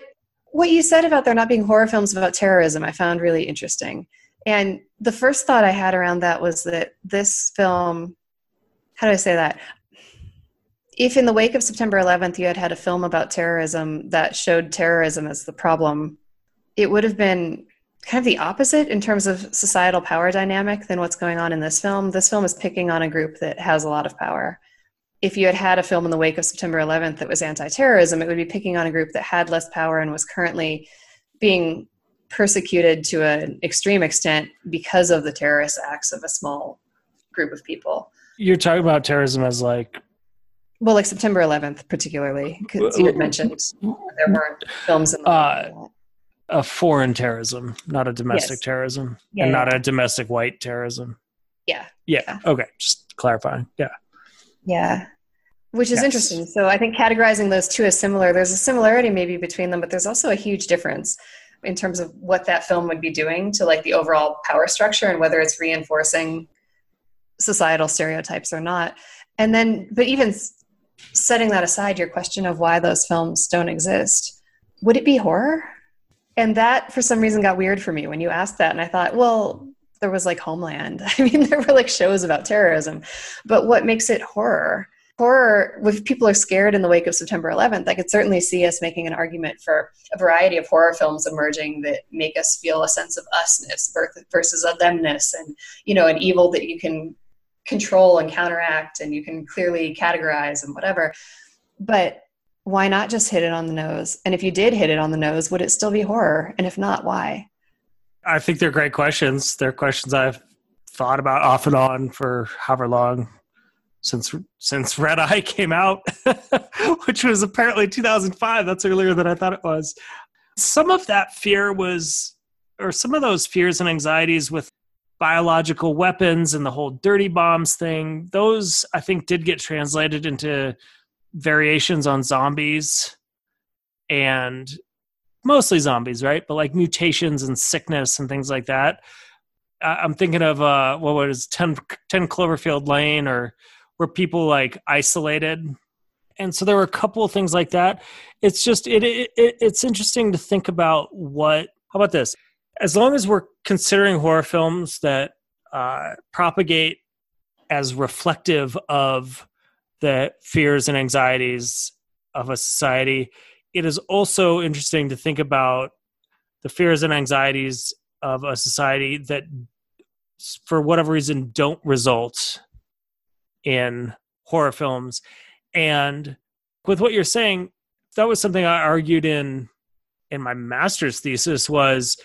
what you said about there not being horror films about terrorism, I found really interesting. And the first thought I had around that was that this film, how do I say that? If in the wake of September 11th you had had a film about terrorism that showed terrorism as the problem, it would have been kind of the opposite in terms of societal power dynamic than what's going on in this film. This film is picking on a group that has a lot of power if you had had a film in the wake of September 11th that was anti-terrorism, it would be picking on a group that had less power and was currently being persecuted to an extreme extent because of the terrorist acts of a small group of people. You're talking about terrorism as like, Well, like September 11th, particularly, because you had mentioned there weren't films in the Uh, a foreign terrorism, not a domestic Yes. terrorism, Yeah, and yeah. not a domestic white terrorism. Yeah. Yeah. Yeah. Okay. Just clarifying. Yeah. Yeah. Which is Yes. interesting. So I think categorizing those two as similar, there's a similarity maybe between them, but there's also a huge difference in terms of what that film would be doing to like the overall power structure and whether it's reinforcing societal stereotypes or not. And then, but even setting that aside, your question of why those films don't exist, would it be horror? And that for some reason got weird for me when you asked that. And I thought, well, there was like Homeland. *laughs* I mean, there were like shows about terrorism. But what makes it horror? Horror, if people are scared in the wake of September 11th, I could certainly see us making an argument for a variety of horror films emerging that make us feel a sense of usness versus a themness and, you know, an evil that you can control and counteract and you can clearly categorize and whatever. But why not just hit it on the nose? And if you did hit it on the nose, would it still be horror? And if not, why? I think they're great questions. They're questions I've thought about off and on for however long since since Red Eye *laughs* came out, *laughs* which was apparently 2005. That's earlier than I thought it was. Some of that fear was, or some of those fears and anxieties with biological weapons and the whole dirty bombs thing. Those I think did get translated into variations on zombies and mostly zombies, right? But like mutations and sickness and things like that. I'm thinking of uh, what was 10, 10 Cloverfield Lane or where people like isolated. And so there were a couple of things like that. It's just it, it, it it's interesting to think about what. How about this? As long as we're considering horror films that uh, propagate as reflective of the fears and anxieties of a society, it is also interesting to think about the fears and anxieties of a society that for whatever reason don't result in horror films. And with what you're saying that was something i argued in in my master's thesis was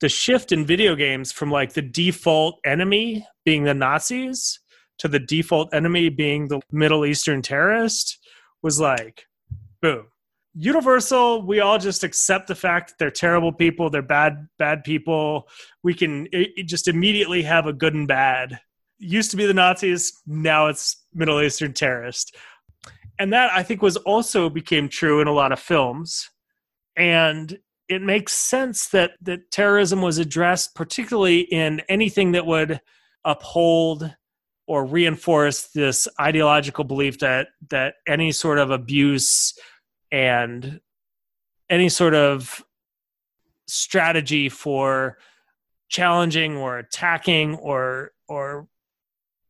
the shift in video games from like the default enemy being the nazis to the default enemy being the middle eastern terrorist was like boom. Universal we all just accept the fact that they're terrible people they're bad bad people. We can it, it just immediately have a good and bad. Used to be the nazis now it's middle eastern terrorist. And that i think was also became true in a lot of films. And it makes sense that that terrorism was addressed particularly in anything that would uphold or reinforce this ideological belief that that any sort of abuse and any sort of strategy for challenging or attacking or or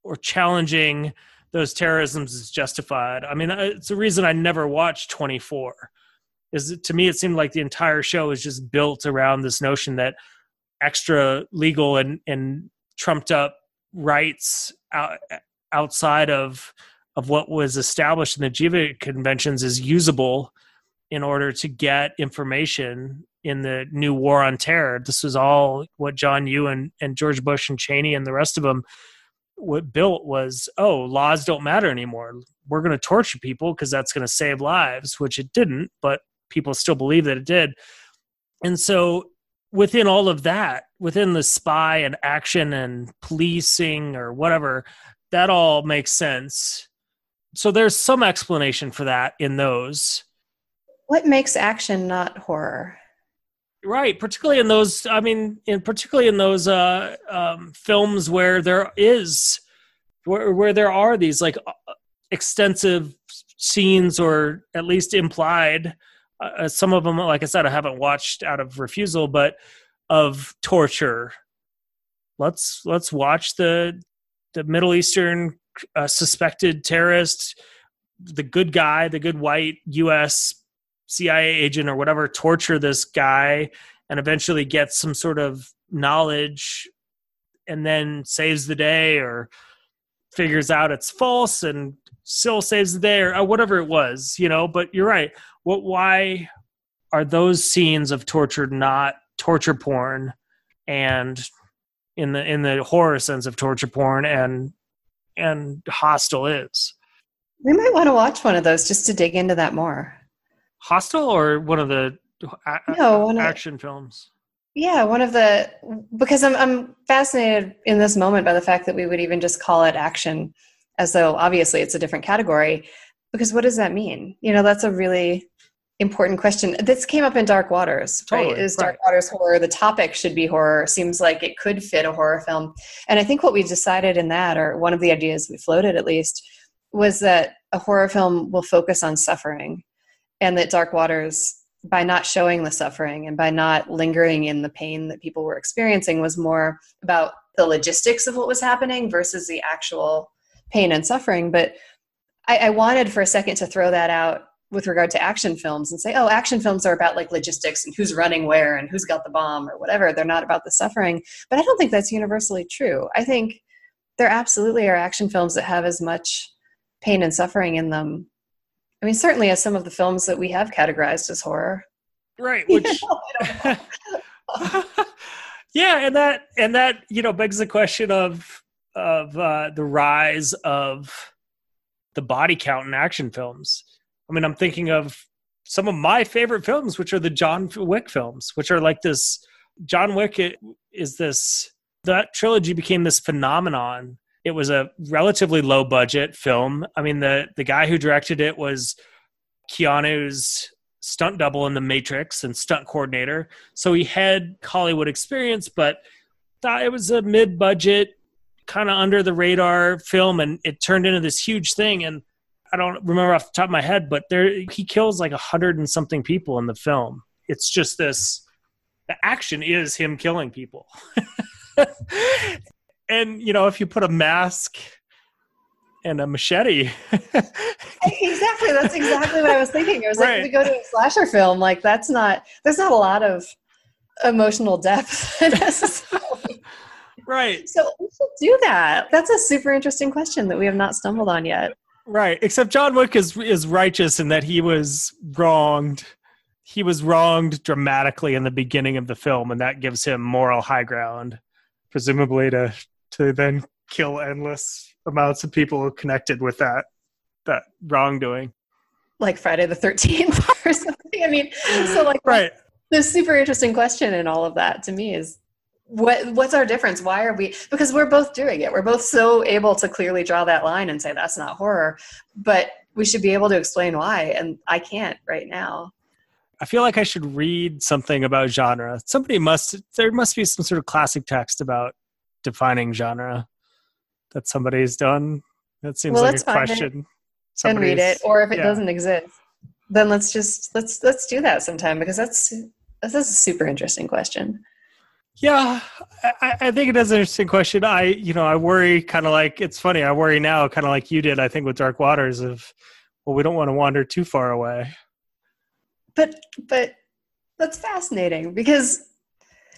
or challenging those terrorisms is justified. I mean, uh, it's the reason I never watched 24. Is to me it seemed like the entire show is just built around this notion that extra legal and and trumped up rights out, outside of of what was established in the Geneva conventions is usable in order to get information in the new war on terror. This was all what John and, and George Bush and Cheney and the rest of them what built was oh laws don't matter anymore we're going to torture people because that's going to save lives which it didn't but people still believe that it did and so within all of that within the spy and action and policing or whatever that all makes sense so there's some explanation for that in those what makes action not horror? Right, particularly in those. I mean, in particularly in those uh, um, films where there is, where where there are these like uh, extensive scenes, or at least implied. Uh, some of them, like I said, I haven't watched out of refusal, but of torture. Let's let's watch the the Middle Eastern uh, suspected terrorist, the good guy, the good white U.S. CIA agent or whatever torture this guy and eventually get some sort of knowledge and then saves the day or figures out it's false and still saves the day or uh, whatever it was, you know. But you're right. What? Why are those scenes of torture not torture porn? And in the in the horror sense of torture porn and and Hostel is. We might want to watch one of those just to dig into that more. Hostel or one of the a- No, one of- action films? Yeah, one of the because I'm I'm fascinated in this moment by the fact that we would even just call it action as though obviously it's a different category because what does that mean? You know, that's a really important question. This came up in Dark Waters, right? Totally, Is Dark. Waters horror? The topic should be horror. Seems like it could fit a horror film. And I think what we decided in that or one of the ideas we floated at least was that a horror film will focus on suffering and that Dark Waters by not showing the suffering and by not lingering in the pain that people were experiencing was more about the logistics of what was happening versus the actual pain and suffering. But I, I wanted for a second to throw that out with regard to action films and say, oh, action films are about like logistics and who's running where and who's got the bomb or whatever. They're not about the suffering. But I don't think that's universally true. I think there absolutely are action films that have as much pain and suffering in them. I mean, certainly as some of the films that we have categorized as horror. Right, *laughs* which know, I don't know. *laughs* yeah, and that and that you know begs the question of of uh, the rise of the body count in action films. I mean, I'm thinking of some of my favorite films, which are the John Wick films, which are like this. John Wick is this that trilogy became this phenomenon. It was a relatively low budget film. I mean, the the guy who directed it was Keanu's stunt double in The Matrix and stunt coordinator. So he had Hollywood experience, but thought it was a mid budget, kind of under the radar film, and it turned into this huge thing. And I don't remember off the top of my head, but there he kills like a hundred and something people in the film. It's just this the action is him killing people. *laughs* and you know, if you put a mask and a machete *laughs* exactly. That's exactly what I was thinking. I was like, Right. if we go to a slasher film, like that's not. There's not a lot of emotional depth *laughs* necessarily. right So we should do that. That's a super interesting question that we have not stumbled on yet. Right. Except John Wick is is righteous in that he was wronged. He was wronged dramatically in the beginning of the film, and that gives him moral high ground, presumably to to then kill endless amounts of people connected with that that wrongdoing. Like Friday the Thirteenth *laughs* or something. I mean, so like Right. the super interesting question in all of that to me is what what's our difference why are we because we're both doing it we're both so able to clearly draw that line and say that's not horror but we should be able to explain why and i can't right now I feel like I should read something about genre. Somebody must there must be some sort of classic text about defining genre that somebody's done. That seems Well, like a question. and read it or if it yeah. doesn't exist then let's just let's let's do that sometime because that's that's a super interesting question Yeah, I, I think it is an interesting question. I, you know, I worry kind of like it's funny. I worry now, kind of like you did. I think with Dark Waters, of well, we don't want to wander too far away. but but that's fascinating because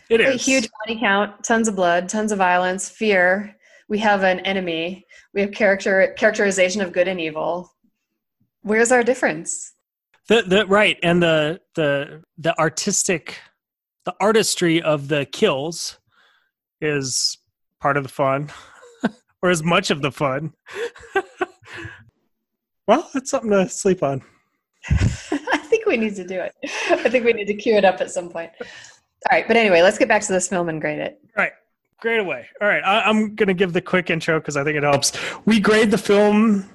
it is a huge body count, tons of blood, tons of violence, fear. We have an enemy. We have character characterization of good and evil. Where's our difference? the the right and the the the artistic, the artistry of the kills is part of the fun, *laughs* or as much of the fun. *laughs* well, it's something to sleep on. *laughs* I think we need to do it. I think we need to cue it up at some point. All right, but anyway, let's get back to this film and grade it. Right. Grade away. All right. I, I'm going to give the quick intro because I think it helps. We grade the film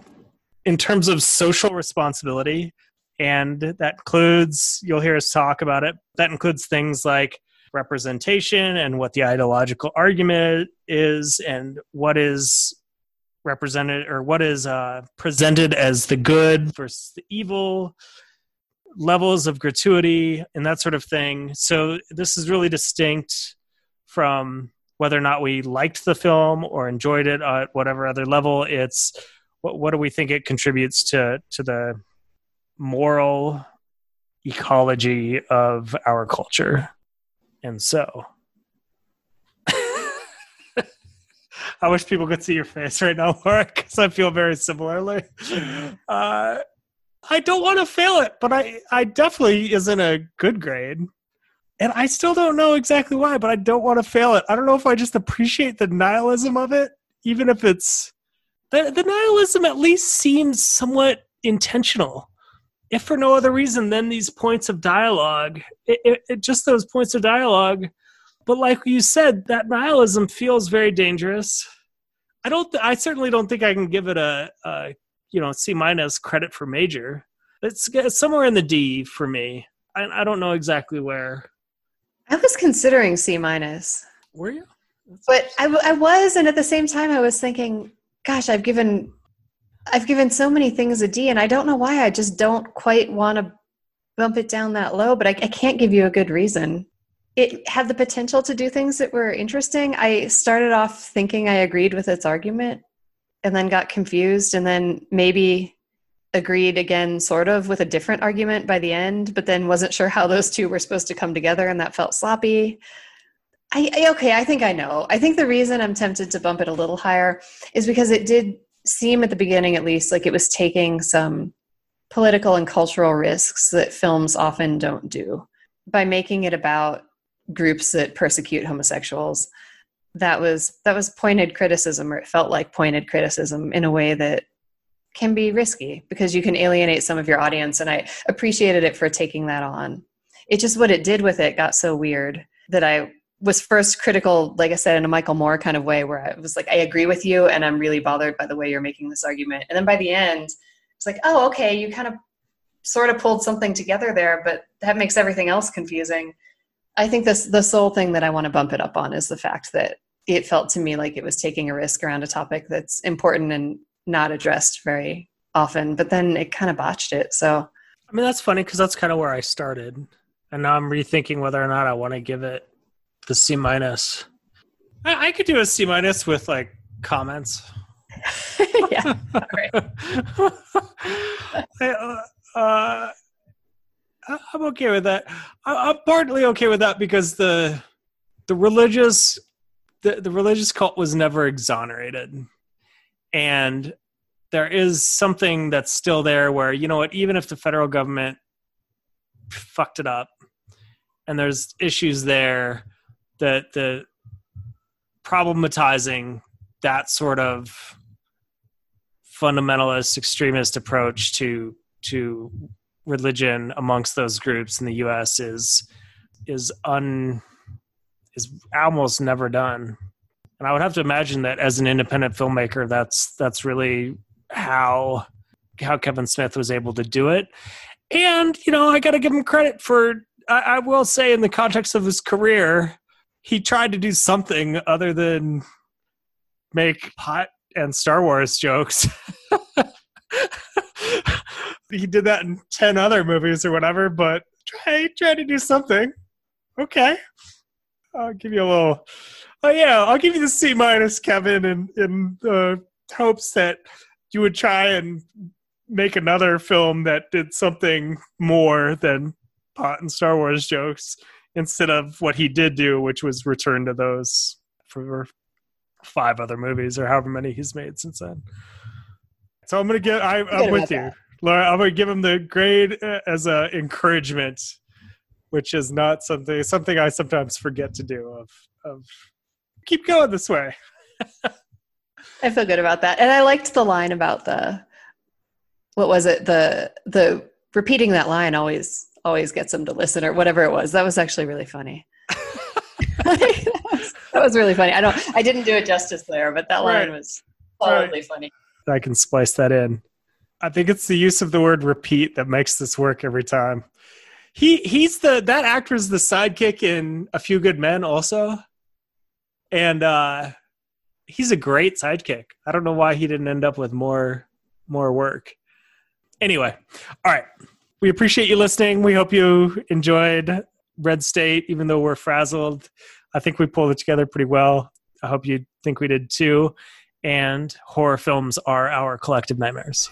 in terms of social responsibility And that includes, you'll hear us talk about it, that includes things like representation and what the ideological argument is and what is represented or what is uh, presented as the good versus the evil levels of gratuity and that sort of thing. So this is really distinct from whether or not we liked the film or enjoyed it at whatever other level. It's what, what do we think it contributes to to the moral ecology of our culture and so *laughs* I wish people could see your face right now, Mark, because I feel very similarly. *laughs* Uh, I don't want to fail it, but I, I definitely is in a good grade. And I still don't know exactly why, but I don't want to fail it. I don't know if I just appreciate the nihilism of it, even if it's the, the nihilism at least seems somewhat intentional, if for no other reason than these points of dialogue. It, it, it just those points of dialogue but like you said, that nihilism feels very dangerous. I don't. Th- I certainly don't think I can give it a, a you know C minus credit for major. It's, it's, somewhere in the D for me. I, I don't know exactly where. I was considering C minus. Were you? but I, I was, and at the same time, I was thinking, gosh, I've given, I've given so many things a D, and I don't know why. I just don't quite want to bump it down that low, but I, I can't give you a good reason it had the potential to do things that were interesting. I started off thinking I agreed with its argument and then got confused and then maybe agreed again sort of with a different argument by the end but then wasn't sure how those two were supposed to come together and that felt sloppy I, okay i think i know i think the reason i'm tempted to bump it a little higher is because it did seem at the beginning at least like it was taking some political and cultural risks that films often don't do. By making it about groups that persecute homosexuals that was that was pointed criticism or it felt like pointed criticism in a way that can be risky because you can alienate some of your audience and i appreciated it for taking that on. It just what it did with it got so weird that i was first critical like i said in a michael moore kind of way where i was like i agree with you and i'm really bothered by the way you're making this argument and then by the end it's like oh okay you kind of sort of pulled something together there but that makes everything else confusing I think this the sole thing that I want to bump it up on is the fact that it felt to me like it was taking a risk around a topic that's important and not addressed very often. But then it kind of botched it. So I mean that's funny because that's kind of where I started, and now I'm rethinking whether or not I want to give it the C minus. I, I could do a C minus with like comments. *laughs* yeah. *laughs* I, uh, uh, I'm okay with that. I'm partly okay with that because the the religious the, the religious cult was never exonerated, and there is something that's still there where you know what, even if the federal government fucked it up, and there's issues there that the problematizing that sort of fundamentalist extremist approach to to religion amongst those groups in the U.S. is is un is almost never done. And I would have to imagine that as an independent filmmaker, that's that's really how how Kevin Smith was able to do it. And you know, I got to give him credit for. I, I will say, in the context of his career, he tried to do something other than make pot and Star Wars jokes. *laughs* he did that in 10 other movies or whatever, but try try to do something. Okay. I'll give you a little Oh yeah, I'll give you the C minus, Kevin, in in the hopes that you would try and make another film that did something more than pot and Star Wars jokes instead of what he did do, which was return to those for five other movies or however many he's made since then. So I'm gonna get. I, am with you. That. Laura, I'm gonna give him the grade uh, as a encouragement, which is not something something I sometimes forget to do. Of of keep going this way. *laughs* I feel good about that, and I liked the line about the what was it the the repeating that line always always gets them to listen or whatever it was. That was actually really funny. that, was, *laughs* that, was, really funny. I don't I didn't do it justice there, but that line was solidly right. funny. I can splice that in. I think it's the use of the word repeat that makes this work every time. He he's the that actor is the sidekick in A Few Good Men also. And uh he's a great sidekick. I don't know why he didn't end up with more more work. Anyway, all right. We appreciate you listening. We hope you enjoyed Red State, even though we're frazzled. I think we pulled it together pretty well. I hope you think we did too. And horror films are our collective nightmares.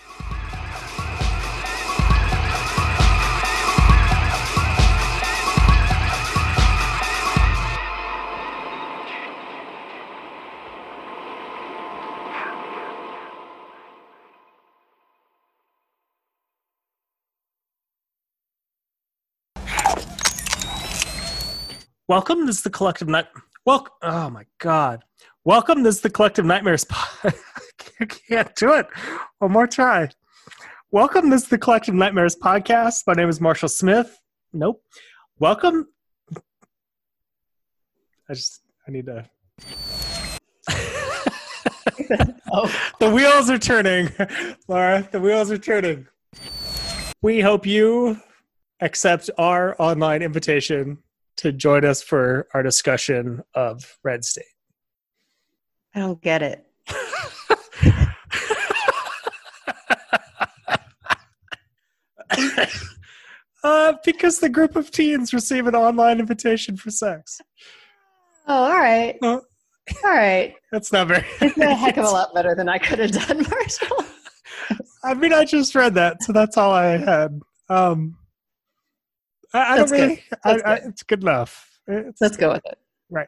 Welcome. This is the collective night. Welcome. Oh my god. Welcome. This is the collective nightmares. *laughs* pod- I can't do it. One more try. Welcome. This is the collective nightmares podcast. My name is Marshall Smith. Nope. Welcome. I just. I need to. *laughs* Oh, The wheels are turning, Laura. The wheels are turning. We hope you accept our online invitation to join us for our discussion of Red State. I don't get it. *laughs* uh, because the group of teens receive an online invitation for sex. Oh, all right. Oh. All right. That's not very. It's a heck of a *laughs* lot better than I could have done, *laughs* Marshall. I mean, I just read that, so that's all I had. Um, I, I don't really. I, I, it's good enough. It's, Let's go with it. Right.